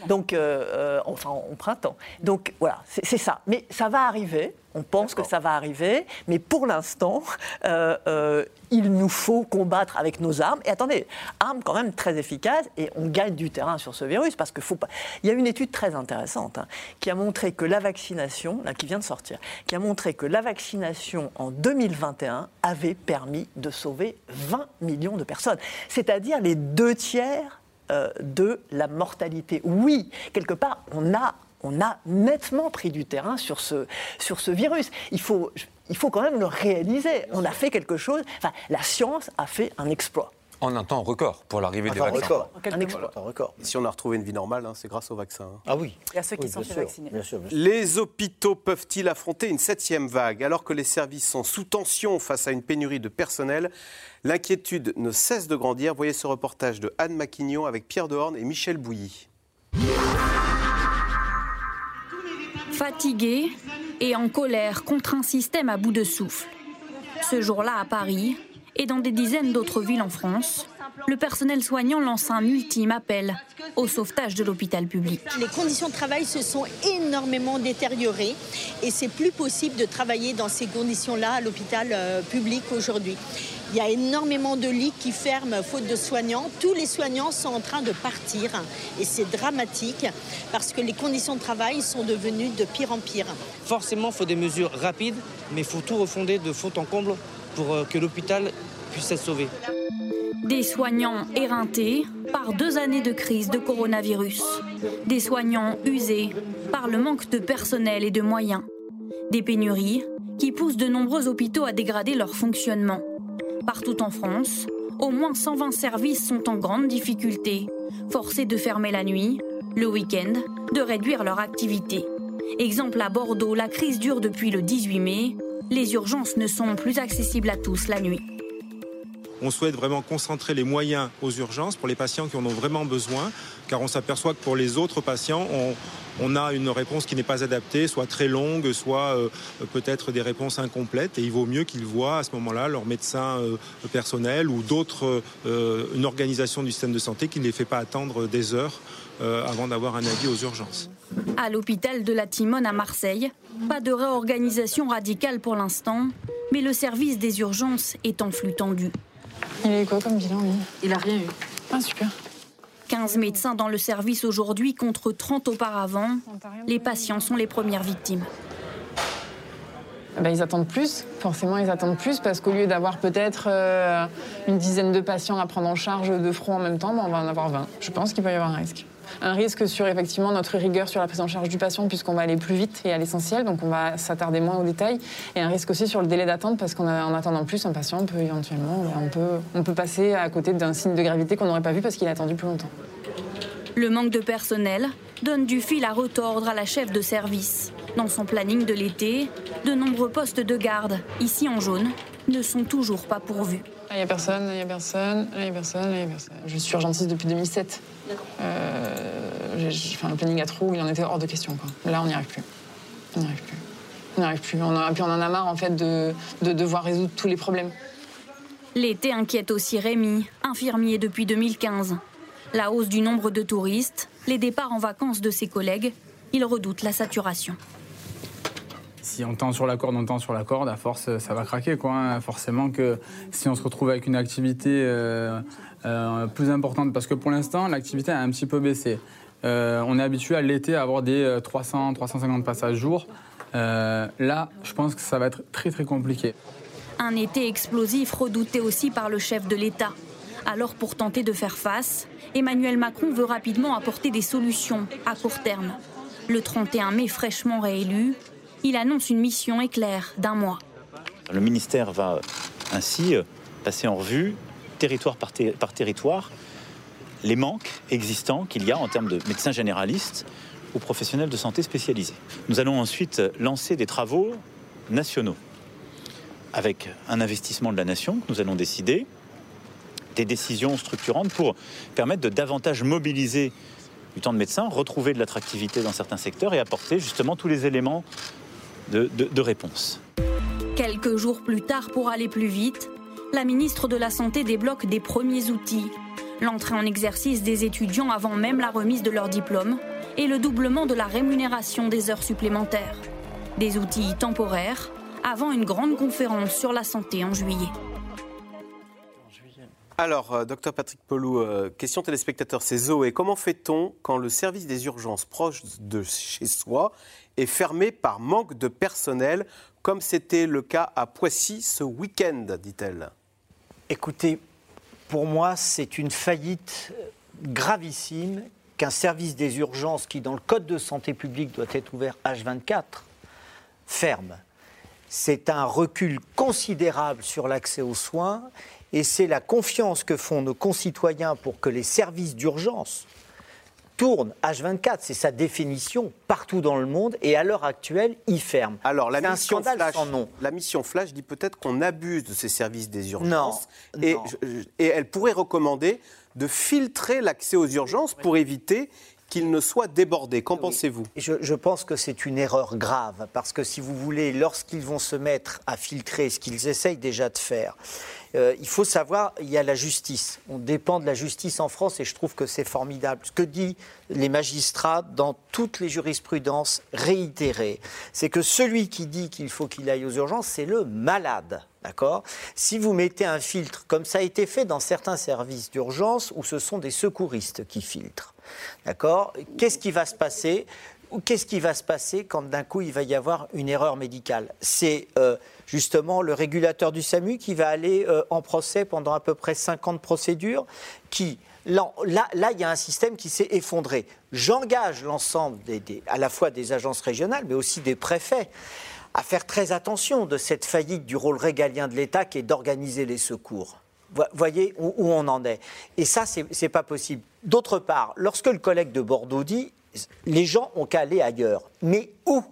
S6: Donc, euh, euh, enfin, en printemps. Donc, voilà, c'est ça. Mais ça va arriver. On pense que ça va arriver. Mais pour l'instant, euh, il nous faut combattre avec nos armes. Et attendez, armes quand même très efficaces. Et on gagne du terrain sur ce virus parce qu'il faut pas. Il y a une étude très intéressante hein, qui a montré que la vaccination, là, qui vient de sortir, qui a montré que la vaccination en 2021 avait permis de sauver 20 millions de personnes. C'est-à-dire les deux tiers euh, de la mortalité. Oui, quelque part, on a, on a nettement pris du terrain sur ce, sur ce virus. Il faut, il faut quand même le réaliser. On a fait quelque chose. Enfin, la science a fait un exploit.
S3: En un temps record pour l'arrivée des vaccins.
S2: Record. Un exploit. record. Si on a retrouvé une vie normale, hein, c'est grâce aux vaccins. Hein.
S5: Ah oui.
S4: Il y a ceux qui sont fait vacciner.
S2: Les hôpitaux peuvent-ils affronter une septième vague? Alors que les services sont sous tension face à une pénurie de personnel, L'inquiétude ne cesse de grandir. Voyez ce reportage de Anne Maquignon avec Pierre Dehorne et Michel Bouilly.
S16: Fatigué et en colère contre un système à bout de souffle. Ce jour-là à Paris et dans des dizaines d'autres villes en France, le personnel soignant lance un ultime appel au sauvetage de l'hôpital public.
S17: Les conditions de travail se sont énormément détériorées et c'est plus possible de travailler dans ces conditions-là à l'hôpital euh, public aujourd'hui. Il y a énormément de lits qui ferment faute de soignants. Tous les soignants sont en train de partir et c'est dramatique parce que les conditions de travail sont devenues de pire en pire.
S18: Forcément, il faut des mesures rapides, mais il faut tout refonder de fond en comble pour euh, que l'hôpital puisse être sauvé.
S16: Des soignants éreintés par deux années de crise de coronavirus. Des soignants usés par le manque de personnel et de moyens. Des pénuries qui poussent de nombreux hôpitaux à dégrader leur fonctionnement. Partout en France, au moins 120 services sont en grande difficulté, forcés de fermer la nuit, le week-end, de réduire leur activité. Exemple à Bordeaux, la crise dure depuis le 18 mai. Les urgences ne sont plus accessibles à tous la nuit.
S19: On souhaite vraiment concentrer les moyens aux urgences pour les patients qui en ont vraiment besoin, car on s'aperçoit que pour les autres patients, on, a une réponse qui n'est pas adaptée, soit très longue, soit euh, peut-être des réponses incomplètes. Et il vaut mieux qu'ils voient à ce moment-là leur médecin euh, personnel ou d'autres, euh, une organisation du système de santé qui ne les fait pas attendre des heures avant d'avoir un avis aux urgences.
S16: À l'hôpital de la Timone à Marseille, pas de réorganisation radicale pour l'instant, mais le service des urgences est en flux tendu.
S20: Il a eu quoi comme bilan,
S4: Il a rien eu.
S20: Ah, super.
S16: 15 médecins dans le service aujourd'hui contre 30 auparavant. Les patients sont les premières victimes.
S20: Ben, ils attendent plus, forcément ils attendent plus parce qu'au lieu d'avoir peut-être euh, une dizaine de patients à prendre en charge de front en même temps, ben, on va en avoir 20. Je pense qu'il peut y avoir un risque. Un risque sur effectivement notre rigueur sur la prise en charge du patient puisqu'on va aller plus vite et à l'essentiel, donc on va s'attarder moins aux détails. Et un risque aussi sur le délai d'attente parce qu'en attendant plus, un patient peut éventuellement, on peut, on peut passer à côté d'un signe de gravité qu'on n'aurait pas vu parce qu'il a attendu plus longtemps.
S16: Le manque de personnel donne du fil à retordre à la chef de service. Dans son planning de l'été, de nombreux postes de garde, ici en jaune, ne sont toujours pas pourvus.
S20: Il n'y a personne, il n'y a personne, il n'y a personne, il n'y a personne. Je suis urgentiste depuis 2007. Euh, j'ai fait un planning à trous, il en était hors de question. Là, on n'y arrive plus. On n'y arrive plus. On n'y arrive plus. On a, puis on en a marre, en fait, de, de devoir résoudre tous les problèmes.
S16: L'été inquiète aussi Rémi, infirmier depuis 2015. La hausse du nombre de touristes, les départs en vacances de ses collègues, il redoute la saturation.
S10: Si on tend sur la corde, on tend sur la corde, à force, ça va craquer. Quoi, hein. Forcément que si on se retrouve avec une activité euh, euh, plus importante, parce que pour l'instant, l'activité a un petit peu baissé. Euh, on est habitué à l'été à avoir des 300, 350 passages jour. là, je pense que ça va être très très compliqué.
S16: Un été explosif redouté aussi par le chef de l'État. Alors pour tenter de faire face, Emmanuel Macron veut rapidement apporter des solutions à court terme. Le 31 mai fraîchement réélu, il annonce une mission éclair d'un mois.
S21: Le ministère va ainsi euh, passer en revue, territoire par, territoire, les manques existants qu'il y a en termes de médecins généralistes ou professionnels de santé spécialisés. Nous allons ensuite lancer des travaux nationaux avec un investissement de la nation que nous allons décider, des décisions structurantes pour permettre de davantage mobiliser du temps de médecin, retrouver de l'attractivité dans certains secteurs et apporter justement tous les éléments de, de, réponse.
S16: Quelques jours plus tard, pour aller plus vite, la ministre de la Santé débloque des premiers outils. L'entrée en exercice des étudiants avant même la remise de leur diplôme et le doublement de la rémunération des heures supplémentaires. Des outils temporaires avant une grande conférence sur la santé en juillet.
S2: Alors, euh, docteur Patrick Pelou, euh, question téléspectateur, c'est Zoé. Comment fait-on quand le service des urgences proche de chez soi est fermé par manque de personnel, comme c'était le cas à Poissy ce week-end, dit-elle?
S5: Écoutez, pour moi, c'est une faillite gravissime qu'un service des urgences qui, dans le Code de santé publique, doit être ouvert H24, ferme. C'est un recul considérable sur l'accès aux soins et c'est la confiance que font nos concitoyens pour que les services d'urgence tournent H24, c'est sa définition partout dans le monde et à l'heure actuelle, ils ferment.
S2: Alors la mission, flash, la mission Flash dit peut-être qu'on abuse de ces services des urgences et, et elle pourrait recommander de filtrer l'accès aux urgences pour éviter qu'il ne soit débordé. Qu'en pensez-vous?
S5: Je, je, pense que c'est une erreur grave, parce que si vous voulez, lorsqu'ils vont se mettre à filtrer ce qu'ils essayent déjà de faire, euh, il faut savoir, il y a la justice. On dépend de la justice en France et je trouve que c'est formidable. Ce que disent les magistrats dans toutes les jurisprudences réitérées, c'est que celui qui dit qu'il faut qu'il aille aux urgences, c'est le malade. D'accord? Si vous mettez un filtre, comme ça a été fait dans certains services d'urgence où ce sont des secouristes qui filtrent, d'accord? Qu'est-ce qui va se passer? Qu'est-ce qui va se passer quand d'un coup il va y avoir une erreur médicale? C'est euh, justement le régulateur du SAMU qui va aller euh, en procès pendant à peu près 50 procédures, qui Là, là, il y a un système qui s'est effondré. J'engage l'ensemble, à la fois des agences régionales, mais aussi des préfets, à faire très attention de cette faillite du rôle régalien de l'État qui est d'organiser les secours. Voyez où, où, on en est. Et ça, ce n'est pas possible. D'autre part, lorsque le collègue de Bordeaux dit les gens ont qu'à aller ailleurs, mais où?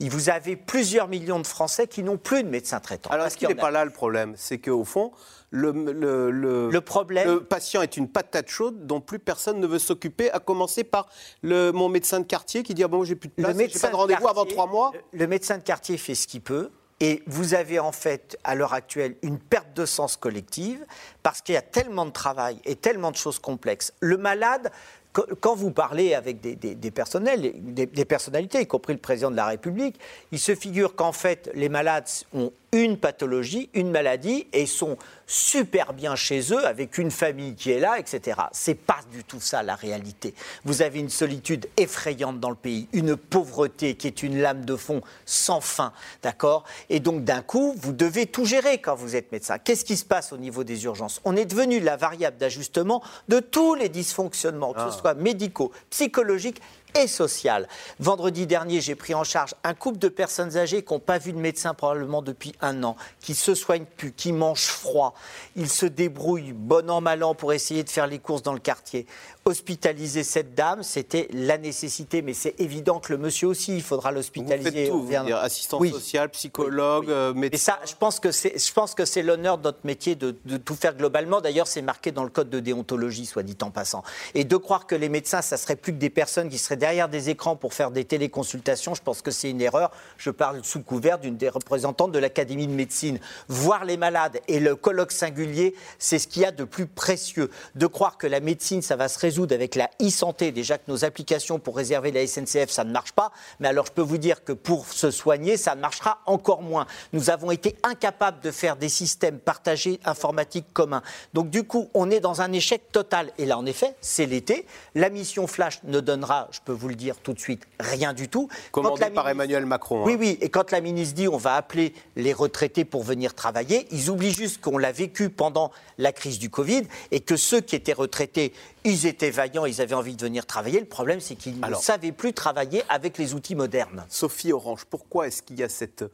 S5: Vous avez plusieurs millions de Français qui n'ont plus de médecin traitant.
S2: Alors, est-ce qu'il n'est pas là le problème? C'est qu'au fond, le, le, le, problème... le patient est une patate chaude dont plus personne ne veut s'occuper, à commencer par le, mon médecin de quartier qui dit ah bon, j'ai plus de place, j'ai pas de rendez-vous avant trois mois.
S5: Le médecin de quartier fait ce qu'il peut. Et vous avez en fait, à l'heure actuelle, une perte de sens collective parce qu'il y a tellement de travail et tellement de choses complexes. Le malade, quand vous parlez avec des, des, personnalités, y compris le président de la République, il se figure qu'en fait, les malades ont une pathologie, une maladie, et sont super bien chez eux, avec une famille qui est là, etc. C'est pas du tout ça la réalité. Vous avez une solitude effrayante dans le pays, une pauvreté qui est une lame de fond sans fin, d'accord? Et donc d'un coup, vous devez tout gérer quand vous êtes médecin. Qu'est-ce qui se passe au niveau des urgences? On est devenu la variable d'ajustement de tous les dysfonctionnements, que ce
S2: Ah.
S5: soit médicaux, psychologiques et social. Vendredi dernier, j'ai pris en charge un couple de personnes âgées qui n'ont pas vu de médecin probablement depuis un an, qui se soignent plus, qui mangent froid. Ils se débrouillent bon an, mal an pour essayer de faire les courses dans le quartier. Hospitaliser cette dame, c'était la nécessité, mais c'est évident que le monsieur aussi, il faudra
S2: Vous
S5: l'hospitaliser.
S2: faites tout, vous dire, assistance
S5: Oui.
S2: sociale, psychologue, euh, médecin.
S5: Et ça, je pense que c'est, je pense que c'est l'honneur de notre métier de, de tout faire globalement. D'ailleurs, c'est marqué dans le code de déontologie, soit dit en passant. Et de croire que les médecins, ça serait plus que des personnes qui seraient derrière des écrans pour faire des téléconsultations, je pense que c'est une erreur. Je parle sous couvert d'une des représentantes de l'Académie de médecine. Voir les malades et le colloque singulier, c'est ce qu'il y a de plus précieux. De croire que la médecine, ça va se résoudre avec la e-santé. Déjà que nos applications pour réserver la SNCF, ça ne marche pas. Mais alors, je peux vous dire que pour se soigner, ça marchera encore moins. Nous avons été incapables de faire des systèmes partagés informatiques communs. Donc, du coup, on est dans un échec total. Et là, en effet, c'est l'été. La mission Flash ne donnera, je peux vous le dire tout de suite, rien du tout. Quand
S2: Commandé
S5: la
S2: par
S5: ministre-
S2: Emmanuel Macron. hein.
S5: oui, oui, et quand la ministre dit on va appeler les retraités pour venir travailler, ils oublient juste qu'on l'a vécu pendant la crise du Covid et que ceux qui étaient retraités, ils étaient vaillants, ils avaient envie de venir travailler. Le problème, c'est qu'ils ne savaient plus travailler avec les outils modernes.
S2: Sophie Orange, pourquoi est-ce qu'il y a cette,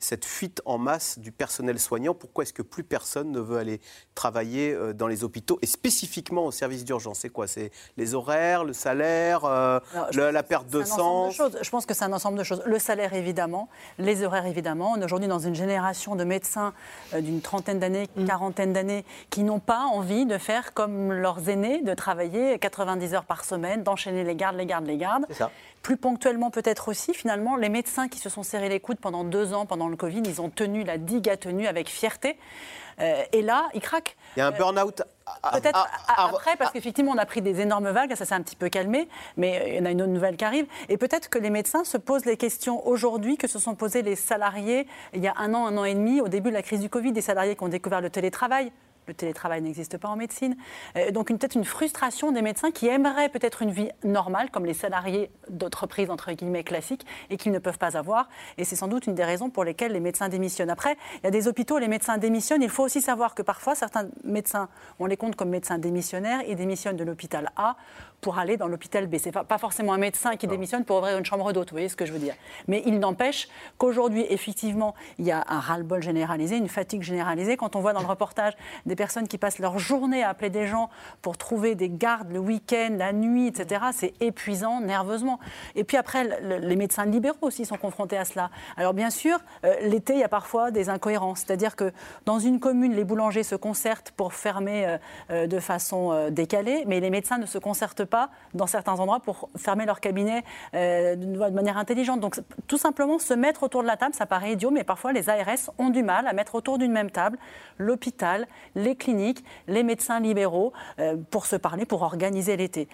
S2: cette fuite en masse du personnel soignant Pourquoi est-ce que plus personne ne veut aller travailler euh, dans les hôpitaux et spécifiquement au service d'urgence? C'est quoi? C'est les horaires, le salaire, euh,
S4: Alors,
S2: le- la perte de
S4: choses. Je pense que c'est un ensemble de choses. Le salaire, évidemment, les horaires, évidemment. On est aujourd'hui dans une génération de médecins euh, d'une trentaine d'années,
S5: Mm.
S4: quarantaine d'années, qui n'ont pas envie de faire comme leurs aînés, de travailler 90 heures par semaine, d'enchaîner les gardes, les gardes, les gardes.
S5: C'est ça.
S4: Plus ponctuellement, peut-être aussi, finalement, les médecins qui se sont serrés les coudes pendant deux ans, pendant le Covid, ils ont tenu la digue a tenu avec fierté. Euh, et là, ils craquent.
S2: Il y a un
S4: Euh,
S2: burn-out
S4: Peut-être après, parce qu'effectivement, on a pris des énormes vagues, ça s'est un petit peu calmé, mais euh, il y en a une autre nouvelle qui arrive. Et peut-être que les médecins se posent les questions aujourd'hui que se sont posés les salariés il y a un an, un an et demi, au début de la crise du Covid, des salariés qui ont découvert le télétravail. Le télétravail n'existe pas en médecine. Euh, donc peut-être une frustration des médecins qui aimeraient peut-être une vie normale, comme les salariés d'entreprises, entre guillemets, classiques, et qui ne peuvent pas avoir. Et c'est sans doute une des raisons pour lesquelles les médecins démissionnent. Après, il y a des hôpitaux, où les médecins démissionnent. Il faut aussi savoir que parfois, certains médecins, on les compte comme médecins démissionnaires, ils démissionnent de l'hôpital A pour aller dans l'hôpital B. C'est pas, pas forcément un médecin qui démissionne pour ouvrir une chambre d'hôte, vous voyez ce que je veux dire. Mais il n'empêche qu'aujourd'hui, effectivement, il y a un ras-le-bol généralisé, une fatigue généralisée. Quand on voit dans le reportage des personnes qui passent leur journée à appeler des gens pour trouver des gardes le week-end, la nuit, etc., c'est épuisant nerveusement. Et puis après, le- les médecins libéraux aussi sont confrontés à cela. Alors bien sûr, euh, l'été, il y a parfois des incohérences. C'est-à-dire que dans une commune, les boulangers se concertent pour fermer euh, euh, de façon décalée, mais les médecins ne se concertent pas dans certains endroits pour fermer leur cabinet euh, de manière intelligente. Donc tout simplement se mettre autour de la table, ça paraît idiot, mais parfois les ARS ont du mal à mettre autour d'une même table l'hôpital, les cliniques, les médecins libéraux euh, pour se parler, pour organiser l'été.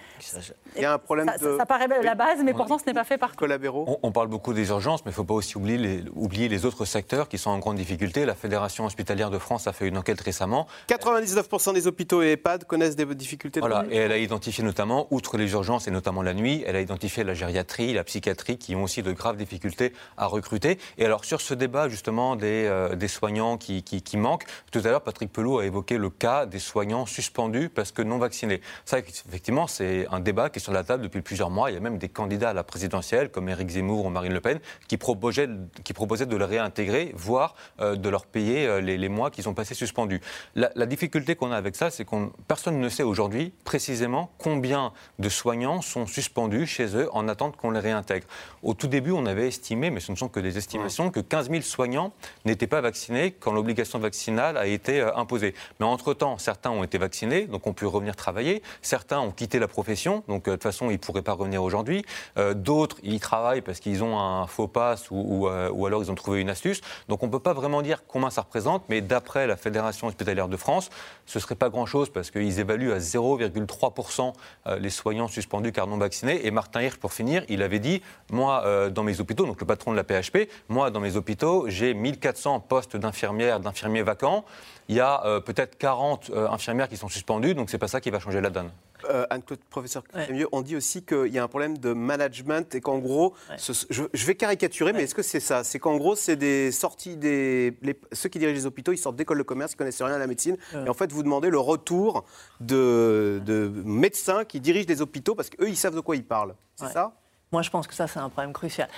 S2: Il y a un problème
S4: Ça,
S2: de...
S4: ça paraît la base, mais pourtant ce n'est pas fait par
S2: Collabéraux
S3: On, on parle beaucoup des urgences, mais il ne faut pas aussi oublier les, oublier les autres secteurs qui sont en grande difficulté. La Fédération hospitalière de France a fait une enquête récemment.
S2: 99% des hôpitaux et EHPAD connaissent des difficultés de
S3: Voilà, et elle a identifié notamment, outre les urgences et notamment la nuit, elle a identifié la gériatrie, la psychiatrie qui ont aussi de graves difficultés à recruter. Et alors sur ce débat justement des, euh, des soignants qui, qui- manquent, tout à l'heure Patrick Pelot a évoqué le cas des soignants suspendus parce que non vaccinés. Ça effectivement c'est un débat qui est sur la table depuis plusieurs mois. Il y a même des candidats à la présidentielle comme Éric Zemmour ou Marine Le Pen qui proposaient, qui proposaient de les réintégrer, voire euh, de leur payer euh, les, les mois qu'ils ont passés suspendus. La, la difficulté qu'on a avec ça, c'est qu'on personne ne sait aujourd'hui précisément combien de soignants sont suspendus chez eux en attente qu'on les réintègre. Au tout début, on avait estimé, mais ce ne sont que des estimations, que 15 000 soignants n'étaient pas vaccinés quand l'obligation vaccinale a été euh, imposée. Mais entre-temps, certains ont été vaccinés, donc ont pu revenir travailler. Certains ont quitté la profession, donc euh, de toute façon, ils ne pourraient pas revenir aujourd'hui. Euh, D'autres, ils travaillent parce qu'ils ont un faux pass ou, ou, ou alors ils ont trouvé une astuce. Donc on ne peut pas vraiment dire combien ça représente, mais d'après la Fédération hospitalière de France, ce ne serait pas grand-chose parce qu'ils évaluent à 0,3% euh, les soignants suspendus car non vaccinés. Et Martin Hirsch, pour finir, il avait dit Moi, dans mes hôpitaux, donc le patron de la PHP, moi, dans mes hôpitaux, j'ai 1400 postes d'infirmières, d'infirmiers vacants. Il y a peut-être 40 infirmières qui sont suspendues, donc c'est pas ça qui va changer la donne.
S2: Euh, Anne-Claude, professeur mieux, on dit aussi qu'il y a un problème de management et qu'en gros, je, vais caricaturer, mais est-ce que c'est ça? C'est qu'en gros, c'est des sorties, des, ceux qui dirigent les hôpitaux, ils sortent d'école de commerce, ils connaissent rien à la médecine, et en fait, vous demandez le retour de, médecins qui dirigent des hôpitaux parce qu'eux, ils savent de quoi ils parlent. C'est ça?
S6: Moi, je pense que ça, c'est un problème crucial.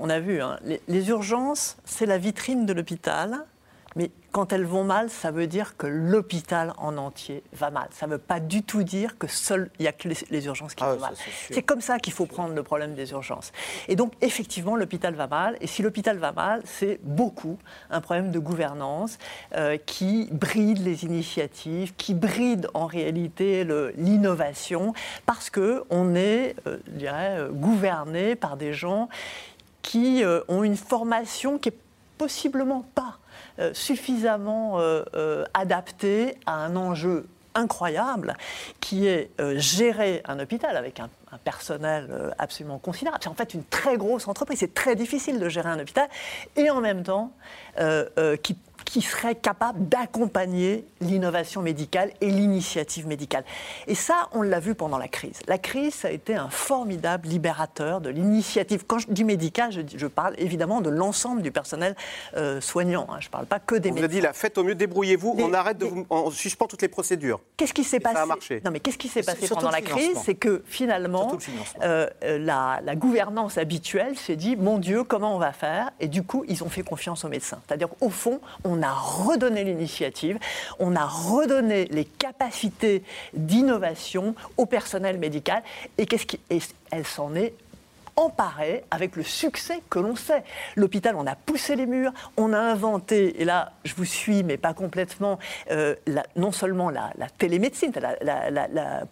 S6: On a vu, hein, les urgences, c'est la vitrine de l'hôpital. Quand elles vont mal, ça veut dire que l'hôpital en entier va mal. Ça ne veut pas du tout dire que seul il n'y a que les, urgences qui ah, vont mal. C'est comme ça qu'il faut prendre le problème des urgences. Et donc, effectivement, l'hôpital va mal. Et si l'hôpital va mal, c'est beaucoup un problème de gouvernance euh, qui bride les initiatives, qui bride en réalité l'innovation, parce qu'on est, euh, je dirais, euh, gouverné par des gens qui ont une formation qui est possiblement pas suffisamment euh, euh, adapté à un enjeu incroyable qui est gérer un hôpital avec un, personnel absolument considérable. C'est en fait une très grosse entreprise. C'est très difficile de gérer un hôpital et en même temps qui qui serait capable d'accompagner l'innovation médicale et l'initiative médicale. Et ça, on l'a vu pendant la crise. La crise, ça a été un formidable libérateur de l'initiative. Quand je dis médical, je, parle évidemment de l'ensemble du personnel euh, soignant. Hein. Je ne parle pas que des
S2: médecins.
S6: Vous
S2: avez dit, la faites au mieux, débrouillez-vous, on arrête de vous, on suspend toutes les procédures.
S6: Qu'est-ce qui s'est passé
S2: Ça a marché.
S6: Non, mais qu'est-ce qui s'est passé pendant la crise C'est que finalement, euh, euh, la, la gouvernance habituelle s'est dit, mon Dieu, comment on va faire? Et du coup, ils ont fait confiance aux médecins. C'est-à-dire qu'au fond, on on a redonné l'initiative, on a redonné les capacités d'innovation au personnel médical. Et qu'est-ce qui, s'en est emparé avec le succès que l'on sait. L'hôpital, on a poussé les murs, on a inventé, et là je vous suis, mais pas complètement, euh, non seulement la, télémédecine,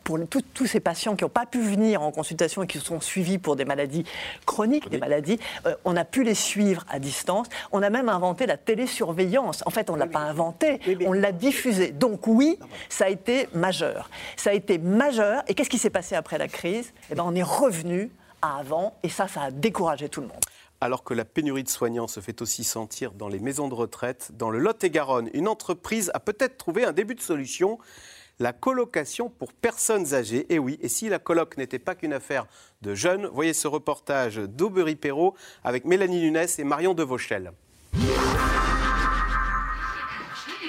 S6: pour tous ces patients qui n'ont pas pu venir en consultation et qui sont suivis pour des maladies chroniques, des maladies, euh, on a pu les suivre à distance. On a même inventé la télésurveillance. En fait, on ne l'a pas inventé, on l'a diffusé. Donc oui, ça a été majeur. Ça a été majeur. Et qu'est-ce qui s'est passé après la crise? Eh ben, on est revenu avant, et ça, ça a découragé tout le monde.
S2: Alors que la pénurie de soignants se fait aussi sentir dans les maisons de retraite, dans le Lot-et-Garonne, une entreprise a peut-être trouvé un début de solution la colocation pour personnes âgées. Et oui, et si la coloc n'était pas qu'une affaire de jeunes, voyez ce reportage d'Aubery-Perrault avec Mélanie Nunes et Marion Devauchel.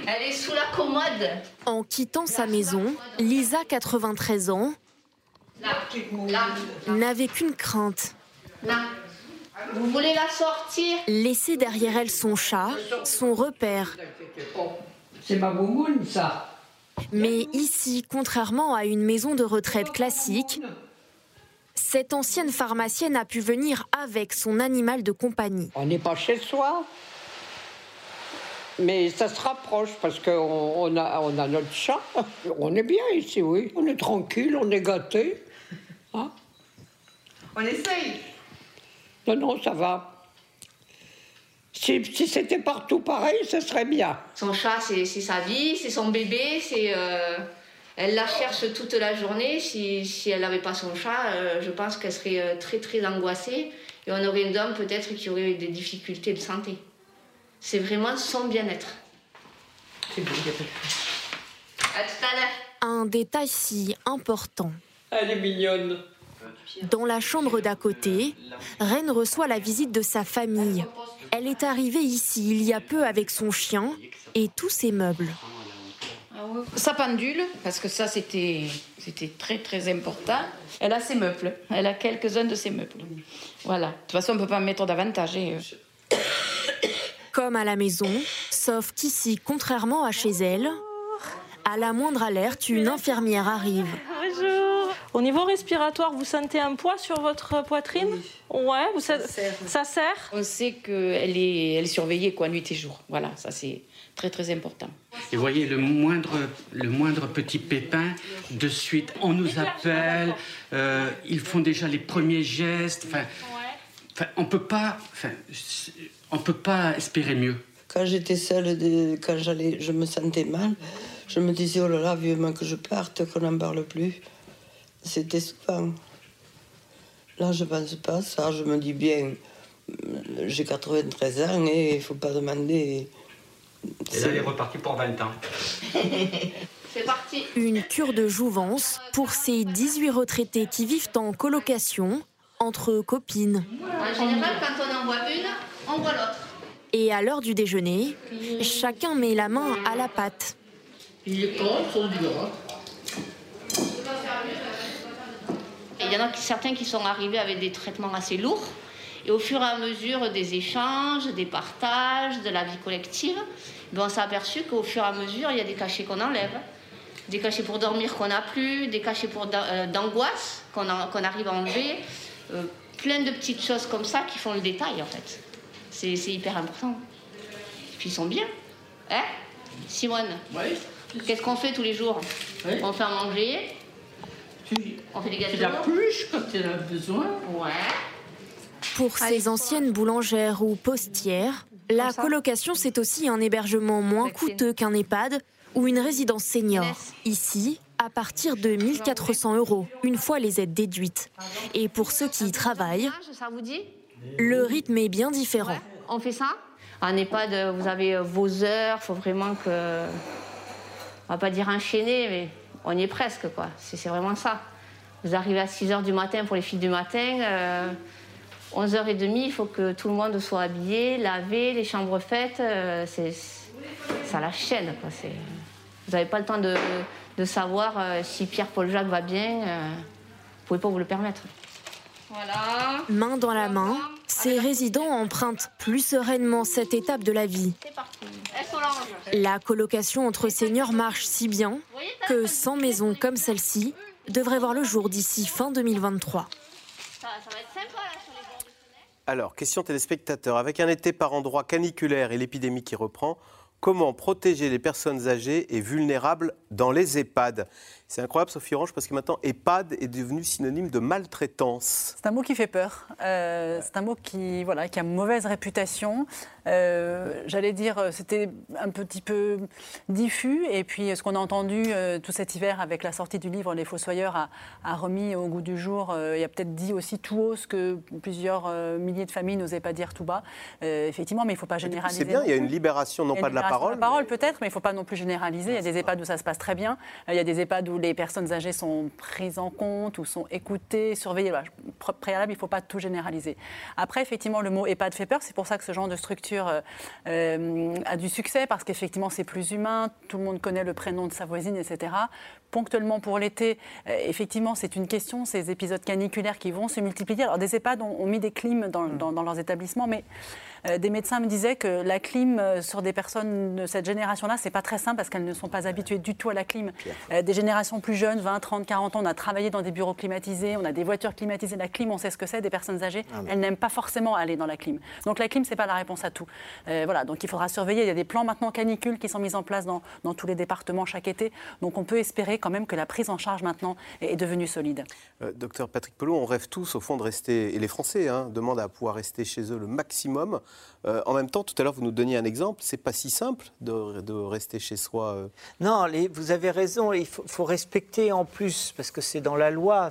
S22: Elle est sous la commode.
S16: En quittant sa maison, Lisa, 93 ans, n'avait qu'une crainte.
S22: Vous voulez la sortir?
S16: Laisser derrière elle son chat, son repère.
S22: C'est ma ça.
S16: Mais ici, contrairement à une maison de retraite classique, cette ancienne pharmacienne a pu venir avec son animal de compagnie.
S22: On n'est pas chez soi, mais ça se rapproche parce qu'on a, on a notre chat. On est bien ici, oui. On est tranquille, on est gâté.
S23: Hein On essaye.
S22: Non, non, ça va. Si, c'était partout pareil, ce serait bien.
S23: Son chat, c'est sa vie, c'est son bébé, c'est. Euh, elle la cherche toute la journée. Si, si elle n'avait pas son chat, euh, je pense qu'elle serait euh, très très angoissée et on aurait une dame peut-être qui aurait des difficultés de santé. C'est vraiment son bien-être. C'est bon, À tout à l'heure.
S16: Un détail si important.
S22: Elle est mignonne.
S16: Dans la chambre d'à côté, Reine reçoit la visite de sa famille. Elle est arrivée ici il y a peu avec son chien et tous ses meubles.
S23: Sa pendule, parce que ça c'était c'était très très important. Elle a ses meubles. Elle a quelques-uns de ses meubles. Voilà. De toute façon, on ne peut pas mettre davantage. Hein.
S16: Comme à la maison, sauf qu'ici, contrairement à chez elle, à la moindre alerte, une infirmière arrive.
S23: Au niveau respiratoire, vous sentez un poids sur votre poitrine oui. Ouais, vous ça, sert. ça sert? On sait qu'elle est, elle est surveillée quoi, nuit et jour. Voilà, ça c'est très très important.
S24: Et vous voyez, le moindre, le moindre petit pépin, de suite, on nous appelle, euh, ils font déjà les premiers gestes. Enfin, on peut pas, enfin, on peut pas espérer mieux.
S22: Quand j'étais seule, quand j'allais, je me sentais mal, je me disais oh là là, vivement que je parte, qu'on n'en parle plus
S25: c'était souvent. Là, je pense pas ça. Je me dis bien, j'ai 93 ans et il faut pas demander.
S24: Et là, elle est repartie pour 20 ans.
S23: C'est parti.
S16: Une cure de jouvence pour ces 18 retraités qui vivent en colocation entre copines.
S23: En général, quand on en voit une, on voit l'autre.
S16: Et à l'heure du déjeuner, chacun met la main à la pâte.
S23: Il est con, son dur. Il y en a certains qui sont arrivés avec des traitements assez lourds. Et au fur et à mesure des échanges, des partages, de la vie collective, ben, on s'est aperçu qu'au fur et à mesure, il y a des cachets qu'on enlève. Des cachets pour dormir qu'on n'a plus, des cachets pour euh, d'angoisse qu'on arrive à enlever. Euh, plein de petites choses comme ça qui font le détail en fait. C'est hyper important. Et puis ils sont bien. Hein Simone? Qu'est-ce qu'on fait tous les jours? On fait à manger. On fait des gâteaux.
S24: Tu la
S23: pluche quand tu as besoin. Ouais.
S16: Pour ces anciennes boulangères ou postières, la colocation, c'est aussi un hébergement moins coûteux qu'un EHPAD ou une résidence senior. Ici, à partir de 1400 euros, une fois les aides déduites. Et pour ceux qui y travaillent, le rythme est bien différent.
S23: On fait ça En EHPAD, vous avez euh, vos heures. Il faut vraiment que. On va pas dire enchaîner, mais on y est presque, quoi. C'est vraiment ça. Vous arrivez à 6 h du matin pour les filles du matin. euh, 11h30, il faut que tout le monde soit habillé, lavé, les chambres faites. euh, c'est ça la chaîne, quoi. Vous n'avez pas le temps de, savoir euh, si Pierre-Paul Jacques va bien. euh, vous pouvez pas vous le permettre. Voilà.
S16: Main dans la main, ces résidents empruntent plus sereinement cette étape de la vie. La colocation entre seniors marche si bien que 100 maisons comme celle-ci devraient voir le jour d'ici fin 2023.
S23: Ça, ça va être sympa là sur les bords de
S2: Alors, question téléspectateur. Avec un été par endroits caniculaire et l'épidémie qui reprend, comment protéger les personnes âgées et vulnérables dans les EHPAD? C'est incroyable, Sophie Orange, parce que maintenant, EHPAD est devenu synonyme de maltraitance.
S4: C'est un mot qui fait peur. Euh, c'est un mot qui, voilà, qui a mauvaise réputation. Euh, J'allais dire, euh, c'était un petit peu diffus. Et puis, ce qu'on a entendu euh, tout cet hiver avec la sortie du livre Les Fossoyeurs a, a remis au goût du jour. il a peut-être dit aussi tout haut ce que plusieurs milliers de familles n'osaient pas dire tout bas. Effectivement, mais il ne faut pas généraliser.
S2: C'est bien, il y a une libération, non pas de la parole.
S4: de parole peut-être, mais il ne faut pas non plus généraliser. Il y a des EHPAD où ça se passe très bien. Il y a des EHPAD où les personnes âgées sont prises en compte, ou sont écoutées, surveillées. Voilà, préalable, il ne faut pas tout généraliser. Après, effectivement, le mot EHPAD fait peur. C'est pour ça que ce genre de structure euh, euh, a du succès, parce qu'effectivement, c'est plus humain. Tout le monde connaît le prénom de sa voisine, etc. Ponctuellement pour l'été, euh, effectivement, c'est une question, ces épisodes caniculaires qui vont se multiplier. Alors, des EHPAD ont, ont mis des clims dans, dans- dans leurs établissements, mais des médecins me disaient que la clim euh, sur des personnes de cette génération-là, c'est pas très simple parce qu'elles ne sont pas habituées du tout à la clim. Euh, des générations plus jeunes, 20, 30, 40 ans, on a travaillé dans des bureaux climatisés, on a des voitures climatisées. La clim, on sait ce que c'est. Des personnes âgées,
S5: Ah
S4: elles n'aiment pas forcément aller dans la clim. Donc la clim, c'est pas la réponse à tout. Euh, voilà, donc il faudra surveiller. Il y a des plans maintenant canicules qui sont mis en place dans, dans tous les départements chaque été. Donc on peut espérer quand même que la prise en charge maintenant est, est devenue solide.
S2: Euh, docteur Patrick Pelot, on rêve tous au fond de rester, et les Français hein, demandent à pouvoir rester chez eux le maximum. Euh, en même temps, tout à l'heure, vous nous donniez un exemple, c'est pas si simple de, rester chez soi. euh.
S5: Non, vous avez raison. Il faut, respecter en plus, parce que c'est dans la loi,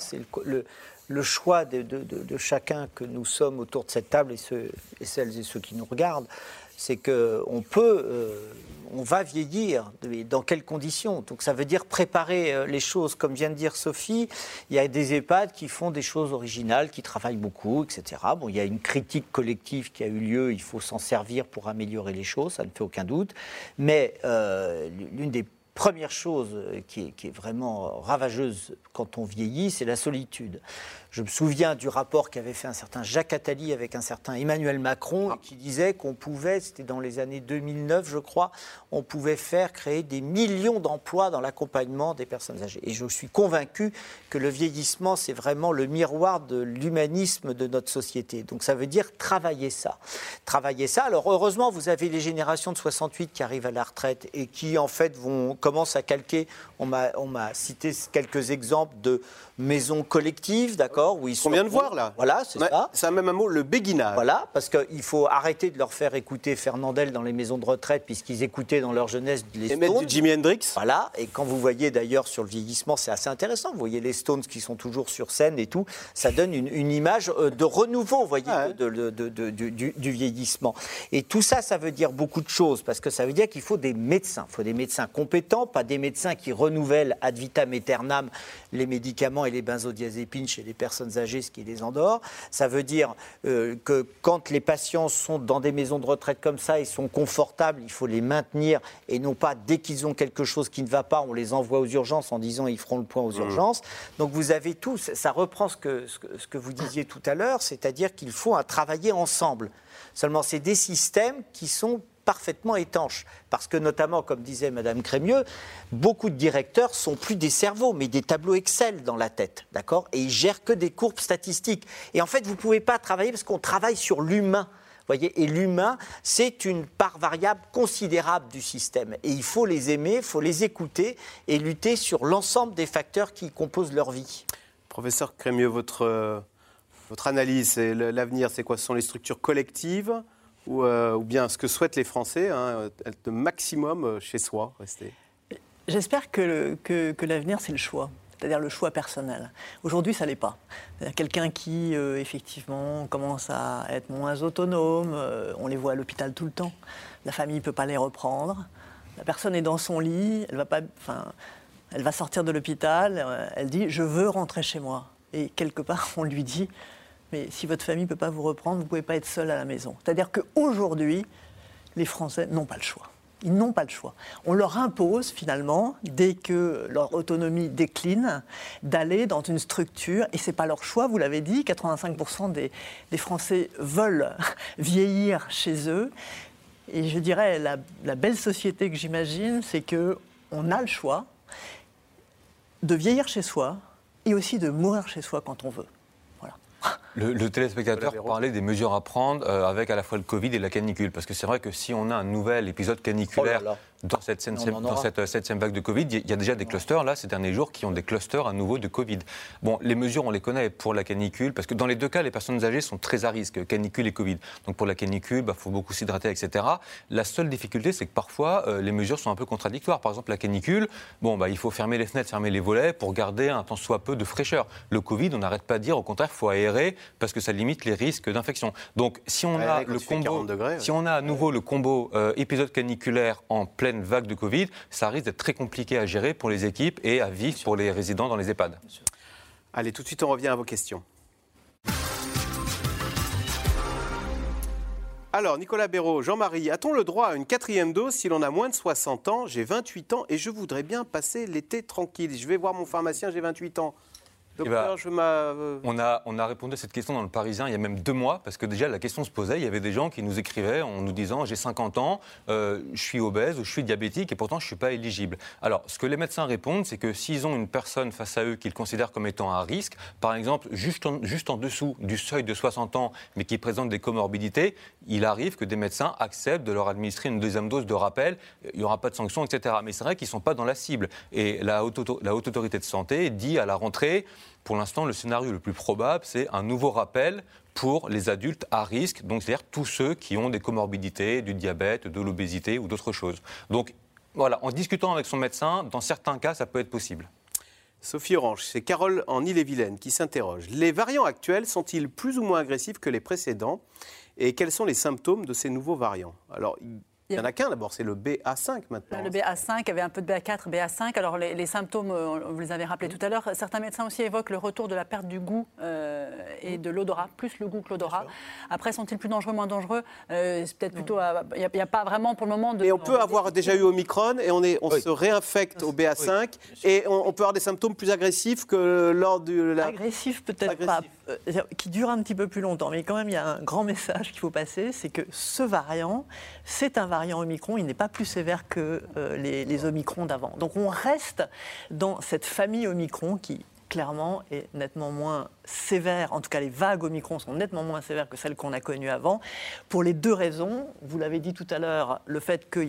S5: le choix de, chacun que nous sommes autour de cette table et, ceux, et celles et ceux qui nous regardent. C'est qu'on peut, euh, on va vieillir. Dans quelles conditions Donc ça veut dire préparer euh, les choses. Comme vient de dire Sophie, il y a des EHPAD qui font des choses originales, qui travaillent beaucoup, etc. Bon, il y a une critique collective qui a eu lieu. Il faut s'en servir pour améliorer les choses, ça ne fait aucun doute. Mais euh, l'une des première chose euh, qui est, qui est vraiment ravageuse quand on vieillit, c'est la solitude. Je me souviens du rapport qu'avait fait un certain Jacques Attali avec un certain Emmanuel Macron et qui disait qu'on pouvait, c'était dans les années 2009 je crois, on pouvait faire créer des millions d'emplois dans l'accompagnement des personnes âgées. Et je suis convaincu que le vieillissement, c'est vraiment le miroir de l'humanisme de notre société. Donc ça veut dire travailler ça. Travailler ça. Alors heureusement, vous avez les générations de 68 qui arrivent à la retraite et qui en fait vont commence à calquer. On m'a cité quelques exemples de maisons collectives, d'accord où ils
S2: On vient de voir là.
S5: Voilà, c'est
S2: Ouais,
S5: ça.
S2: C'est même un mot, le béguinage.
S5: Voilà, parce qu'il faut arrêter de leur faire écouter Fernandel dans les maisons de retraite, puisqu'ils écoutaient dans leur jeunesse les
S2: Et
S5: Stones.
S2: du Jimi Hendrix.
S5: Voilà, et quand vous voyez d'ailleurs sur le vieillissement, c'est assez intéressant. Vous voyez les Stones qui sont toujours sur scène et tout, ça donne une, une image euh, de renouveau, vous voyez, de- de- de- de- du, du- du vieillissement. Et tout ça, ça veut dire beaucoup de choses, parce que ça veut dire qu'il faut des médecins. Il faut des médecins compétents, pas des médecins qui renouvellent ad vitam aeternam les médicaments et les benzodiazépines chez les personnes âgées, ce qui les endort. Ça veut dire euh, que quand les patients sont dans des maisons de retraite comme ça, ils sont confortables, il faut les maintenir et non pas dès qu'ils ont quelque chose qui ne va pas, on les envoie aux urgences en disant ils feront le point aux urgences. Donc vous avez tout, ça ça reprend ce que, ce que, ce que vous disiez tout à l'heure, c'est-à-dire qu'il faut un travailler ensemble. Seulement, c'est des systèmes qui sont parfaitement étanches. Parce que notamment, comme disait Madame Crémieux, beaucoup de directeurs sont plus des cerveaux, mais des tableaux Excel dans la tête, d'accord? Et ils gèrent que des courbes statistiques. Et en fait, vous ne pouvez pas travailler parce qu'on travaille sur l'humain. Voyez, et l'humain, c'est une part variable considérable du système. Et il faut les aimer, il faut les écouter et lutter sur l'ensemble des facteurs qui composent leur vie.
S2: Professeur Crémieux, votre, euh, votre analyse, l'avenir, c'est quoi? Ce sont les structures collectives ou, euh, ou bien ce que souhaitent les Français, hein, être le maximum euh, chez soi, rester
S6: J'espère que, que, l'avenir, c'est le choix. C'est-à-dire le choix personnel. Aujourd'hui, ça l'est pas. Quelqu'un qui, euh, effectivement, commence à être moins autonome, euh, on les voit à l'hôpital tout le temps, la famille ne peut pas les reprendre, la personne est dans son lit, elle va, pas, elle va sortir de l'hôpital, euh, elle dit « je veux rentrer chez moi ». Et quelque part, on lui dit « mais si votre famille ne peut pas vous reprendre, vous ne pouvez pas être seul à la maison ». C'est-à-dire qu'aujourd'hui, les Français n'ont pas le choix. Ils n'ont pas le choix. On leur impose finalement, dès que leur autonomie décline, d'aller dans une structure, et ce n'est pas leur choix, vous l'avez dit, 85% des, Français veulent vieillir chez eux. Et je dirais, la, la belle société que j'imagine, c'est qu'on a le choix de vieillir chez soi et aussi de mourir chez soi quand on veut.
S3: Le, le téléspectateur parlait des mesures à prendre euh, avec à la fois le Covid et la canicule. Parce que c'est vrai que si on a un nouvel épisode caniculaire
S5: Oh là là.
S3: Dans cette,
S5: en
S3: dans cette, euh, septième vague de Covid, il y a- déjà des clusters là ces derniers jours qui ont des clusters à nouveau de Covid. Bon, les mesures, on les connaît pour la canicule, parce que dans les deux cas, les personnes âgées sont très à risque, canicule et Covid. Donc pour la canicule, il faut beaucoup s'hydrater, etc. La seule difficulté, c'est que parfois, euh, les mesures sont un peu contradictoires. Par exemple, la canicule, bon, bah, il faut fermer les fenêtres, fermer les volets pour garder un tant soit peu de fraîcheur. Le Covid, on n'arrête pas de dire, au contraire, il faut aérer parce que ça limite les risques d'infection. Donc si on a le combo,
S2: 40 degrés, ouais.
S3: si on a à nouveau le combo euh, épisode caniculaire en pleine vague de Covid, ça risque d'être très compliqué à gérer pour les équipes et à vivre pour les résidents dans les EHPAD.
S2: Allez, tout de suite, on revient à vos questions. Alors, Nicolas Béraud, Jean-Marie, a-t-on le droit à une quatrième dose si l'on a moins de 60 ans? J'ai 28 ans et je voudrais bien passer l'été tranquille. Je vais voir mon pharmacien, j'ai 28 ans. Docteur,
S3: ben,
S2: je euh,
S3: On a, on a répondu à cette question dans le Parisien il y a même deux mois, parce que déjà la question se posait. Il y avait des gens qui nous écrivaient en nous disant J'ai 50 ans, euh, je suis obèse ou je suis diabétique et pourtant je ne suis pas éligible. Alors, ce que les médecins répondent, c'est que s'ils ont une personne face à eux qu'ils considèrent comme étant à risque, par exemple juste en, juste en dessous du seuil de 60 ans, mais qui présente des comorbidités, il arrive que des médecins acceptent de leur administrer une deuxième dose de rappel. Il n'y aura pas de sanction, etc. Mais c'est vrai qu'ils ne sont pas dans la cible. Et la haute, auto- la haute autorité de santé dit à la rentrée pour l'instant, le scénario le plus probable, c'est un nouveau rappel pour les adultes à risque, donc c'est-à-dire tous ceux qui ont des comorbidités, du diabète, de l'obésité ou d'autres choses. Donc voilà, en discutant avec son médecin, dans certains cas, ça peut être possible.
S2: Sophie Orange, c'est Carole en Ille-et-Vilaine qui s'interroge. Les variants actuels sont-ils plus ou moins agressifs que les précédents? Et quels sont les symptômes de ces nouveaux variants? Il n'y en a qu'un d'abord, c'est le BA5 maintenant.
S4: Le BA5, il y avait un peu de BA4, BA5. Alors les, les symptômes, euh, vous les avez rappelés tout à l'heure. Certains médecins aussi évoquent le retour de la perte du goût euh, et de l'odorat, plus le goût que l'odorat. Après, sont-ils plus dangereux, moins dangereux? Euh, C'est peut-être plutôt. Il n'y a, pas vraiment pour le moment de.
S2: Et on peut avoir déjà eu Omicron et on, est, on se réinfecte au BA5 et on, on peut avoir des symptômes plus agressifs que lors de la...
S6: Agressif peut-être pas, qui dure un petit peu plus longtemps, mais quand même il y a un grand message qu'il faut passer, c'est que ce variant, c'est un variant Omicron, il n'est pas plus sévère que euh, les, Omicrons d'avant. Donc on reste dans cette famille Omicron qui clairement est nettement moins sévère, en tout cas les vagues Omicron sont nettement moins sévères que celles qu'on a connues avant, pour les deux raisons. Vous l'avez dit tout à l'heure, le fait que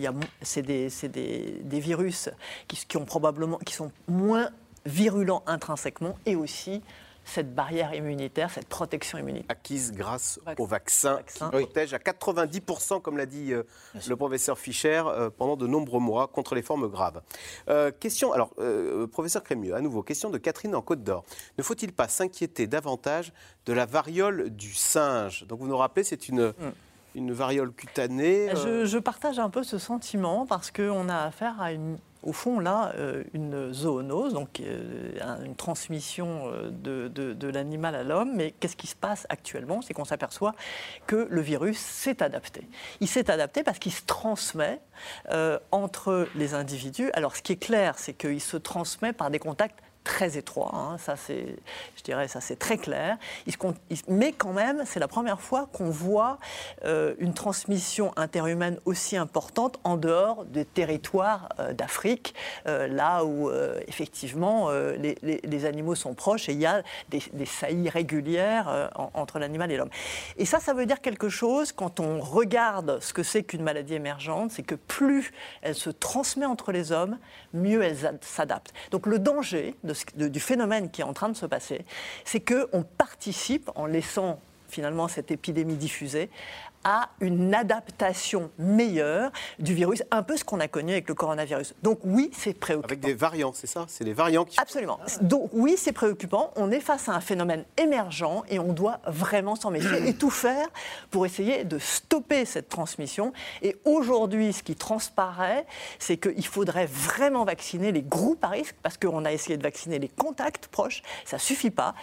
S6: c'est des, des, des, virus qui, ont probablement, qui sont moins virulents intrinsèquement et aussi cette barrière immunitaire, cette protection immunitaire.
S2: Acquise grâce au vaccin, qui protège à 90%, comme l'a dit euh, le professeur Fischer, euh, pendant de nombreux mois contre les formes graves. Euh, question, alors, professeur Crémieux, à nouveau, question de Catherine en Côte d'Or. Ne faut-il pas s'inquiéter davantage de la variole du singe? Donc vous nous rappelez, c'est une... Hmm. une variole cutanée.
S6: Je, je, partage un peu ce sentiment parce qu'on a affaire à une au fond, là, euh, une zoonose, donc euh, une transmission euh, de, l'animal à l'homme. Mais qu'est-ce qui se passe actuellement? C'est qu'on s'aperçoit que le virus s'est adapté. Il s'est adapté parce qu'il se transmet entre les individus. Alors, ce qui est clair, c'est qu'il se transmet par des contacts très étroit. Hein. ça, c'est, je dirais, ça c'est très clair. mais quand même, c'est la première fois qu'on voit euh, une transmission interhumaine aussi importante en dehors des territoires euh, d'Afrique, euh, là où effectivement les, animaux sont proches et il y a des, saillies régulières entre l'animal et l'homme. Et ça, ça veut dire quelque chose quand on regarde ce que c'est qu'une maladie émergente, c'est que plus elle se transmet entre les hommes, mieux elle s'adapte. Donc le danger de du phénomène qui est en train de se passer, c'est qu'on participe, en laissant finalement cette épidémie diffusée, à une adaptation meilleure du virus, un peu ce qu'on a connu avec le coronavirus. Donc oui, c'est préoccupant.
S2: Avec des variants, c'est ça? C'est les variants qui...
S6: Absolument. Donc oui, c'est préoccupant. On est face à un phénomène émergent et on doit vraiment s'en méfier et tout faire pour essayer de stopper cette transmission. Et aujourd'hui, ce qui transparaît, c'est qu'il faudrait vraiment vacciner les groupes à risque parce qu'on a essayé de vacciner les contacts proches. Ça ne suffit pas.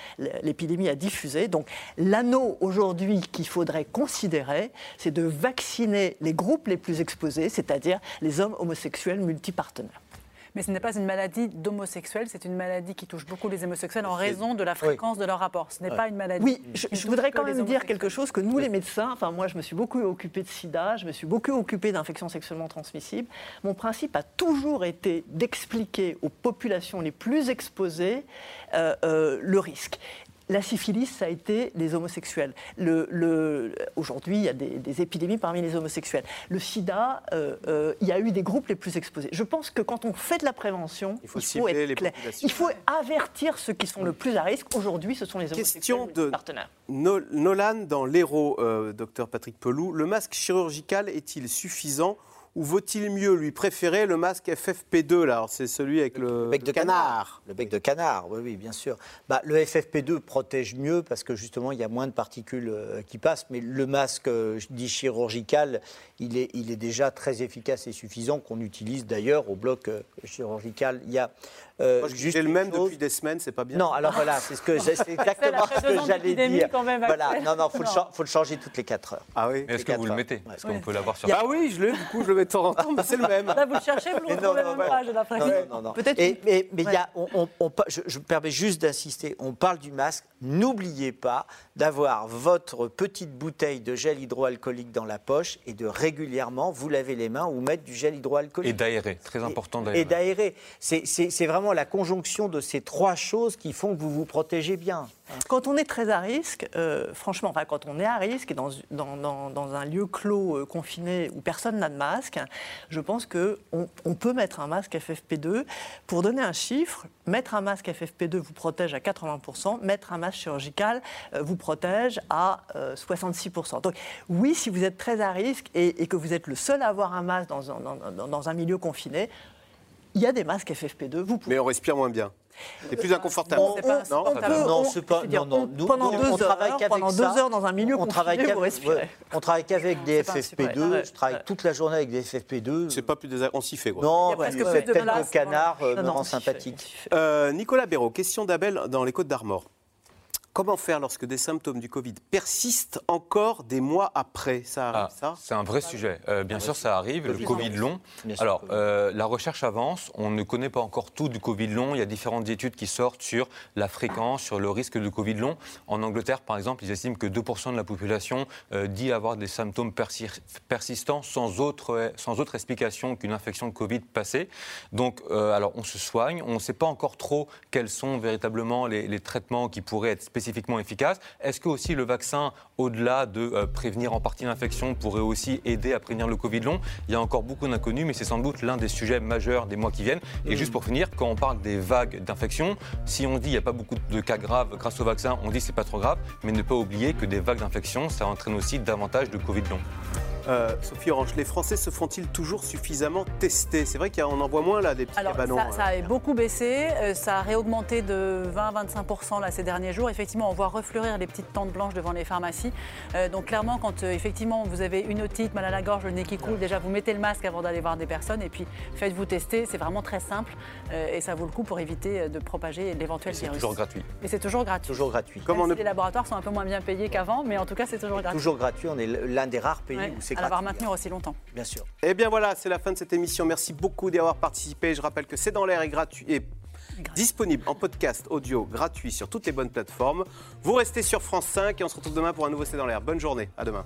S6: L'épidémie a diffusé. Donc l'anneau aujourd'hui qu'il faudrait considérer, c'est de vacciner les groupes les plus exposés, c'est-à-dire les hommes homosexuels multipartenaires.
S4: Mais ce n'est pas une maladie d'homosexuels, c'est une maladie qui touche beaucoup les homosexuels en raison de la fréquence de leur rapport. Ce n'est pas une maladie.
S6: Oui, je, voudrais quand même dire quelque chose que nous, les médecins, enfin moi, je me suis beaucoup occupé de sida, je me suis beaucoup occupé d'infections sexuellement transmissibles. Mon principe a toujours été d'expliquer aux populations les plus exposées euh, euh, le risque. La syphilis, ça a été les homosexuels. Aujourd'hui, il y a des, épidémies parmi les homosexuels. Le sida, euh, euh, il y a eu des groupes les plus exposés. Je pense que quand on fait de la prévention, il faut, être clair. Il faut avertir ceux qui sont le plus à risque. Aujourd'hui, ce sont les homosexuels
S2: Question de partenaires. Nolan dans l'Hérault, euh, docteur Patrick Pelou. Le masque chirurgical est-il suffisant ou vaut-il mieux lui préférer le masque FFP2 là? C'est celui avec le,
S5: bec de canard. Le bec de canard, oui, oui, bien sûr. Bah, le FFP2 protège mieux parce que justement il y a moins de particules euh, qui passent, mais le masque euh, dit chirurgical, il est, il est déjà très efficace et suffisant qu'on utilise d'ailleurs au bloc euh, chirurgical. Il y a
S2: euh, J'ai le même depuis des semaines, c'est pas bien.
S5: Non, alors voilà, c'est ce que exactement ce que j'allais dire. voilà, non, non, faut, Le, faut le changer toutes les 4 heures.
S3: Ah oui. Est-ce que vous le mettez Est-ce qu'on peut l'avoir sur
S2: Ah oui, je l'ai. Du coup, je le mets de temps en temps, mais c'est le même.
S4: Là, vous le cherchez, vous le trouvez même pas, j'ai l'impression.
S5: Non, non, non. Peut-être. Mais, mais il y a, on, on, je, je me permets juste d'insister. On parle du masque. N'oubliez pas d'avoir votre petite bouteille de gel hydroalcoolique dans la poche et de régulièrement vous laver les mains ou mettre du gel hydroalcoolique.
S3: Et d'aérer, très important d'aérer.
S5: Et d'aérer. C'est vraiment la conjonction de ces trois choses qui font que vous vous protégez bien.
S6: Quand on est très à risque, euh, franchement, quand on est à risque dans, un lieu clos, euh, confiné, où personne n'a de masque, je pense qu'on on peut mettre un masque FFP2. Pour donner un chiffre, mettre un masque FFP2 vous protège à 80%, mettre un masque chirurgical euh, vous protège à 66%. Donc oui, si vous êtes très à risque et, que vous êtes le seul à avoir un masque dans un milieu confiné, il y a des masques FFP2. Vous
S2: pouvez... Mais on respire moins bien. C'est plus inconfortable.
S5: non, non, c'est pas. Non, non.
S6: Nous, pendant deux on heures, pendant deux heures dans un milieu on travaille vous
S5: respirez. on travaille qu'avec des FFP2. Je travaille toute la journée avec des FFP2.
S2: C'est pas plus on s'y fait. Quoi.
S5: Non, parce que le canard me rend sympathique.
S2: Nicolas Béraud, question d'Abel dans les Côtes d'Armor. Comment faire lorsque des symptômes du Covid persistent encore des mois après Ça arrive,
S3: Ah,
S2: ça
S3: C'est un vrai sujet. Euh, bien sûr, ça arrive, le
S2: Covid long. sûr,
S3: Alors, euh, la recherche avance. On ne connaît pas encore tout du Covid long. Il y a différentes études qui sortent sur la fréquence, sur le risque de Covid long. En Angleterre, par exemple, ils estiment que 2% de la population euh, dit avoir des symptômes persi- persistants sans autre, sans autre explication qu'une infection de Covid passée. Donc, euh, alors, on se soigne. On ne sait pas encore trop quels sont véritablement les, les traitements qui pourraient être spécifiquement efficaces. Est-ce que aussi le vaccin, au-delà de euh, prévenir en partie l'infection, pourrait aussi aider à prévenir le Covid long? Il y a encore beaucoup d'inconnus, mais c'est sans doute l'un des sujets majeurs des mois qui viennent. Et
S2: Mm.
S3: juste pour finir, quand on parle des vagues d'infection, si on dit il n'y a pas beaucoup de cas graves grâce au vaccin, on dit c'est pas trop grave, mais ne pas oublier que des vagues d'infection, ça entraîne aussi davantage de Covid long.
S2: Euh, Sophie Orange, les Français se font-ils toujours suffisamment tester C'est vrai qu'on en voit moins là des petits
S4: Alors,
S2: cabanons.
S4: ça, ça
S2: euh.
S4: a beaucoup baissé, euh, ça a réaugmenté de 20-25% là, ces derniers jours. Effectivement, on voit refleurir les petites tentes blanches devant les pharmacies. Euh, donc clairement, quand euh, effectivement vous avez une otite, mal à la gorge, le nez qui coule, déjà vous mettez le masque avant d'aller voir des personnes et puis faites-vous tester. C'est vraiment très simple euh, et ça vaut le coup pour éviter de propager l'éventuel
S3: C'est
S4: virus.
S3: toujours gratuit.
S4: Et c'est toujours gratuit.
S5: Toujours gratuit.
S4: Même si les laboratoires sont un peu moins bien payés qu'avant, mais en tout cas c'est toujours gratuit.
S5: Toujours gratuit, on est l'un des rares pays
S4: Ouais,
S5: où c'est
S4: à l'avoir maintenu aussi longtemps.
S5: Bien sûr.
S2: Eh bien voilà, c'est la fin de cette émission. Merci beaucoup d'y avoir participé. Je rappelle que C'est dans l'air est gratuit et disponible en podcast audio gratuit sur toutes les bonnes plateformes. Vous restez sur France 5 et on se retrouve demain pour un nouveau C'est dans l'air. Bonne journée, à demain.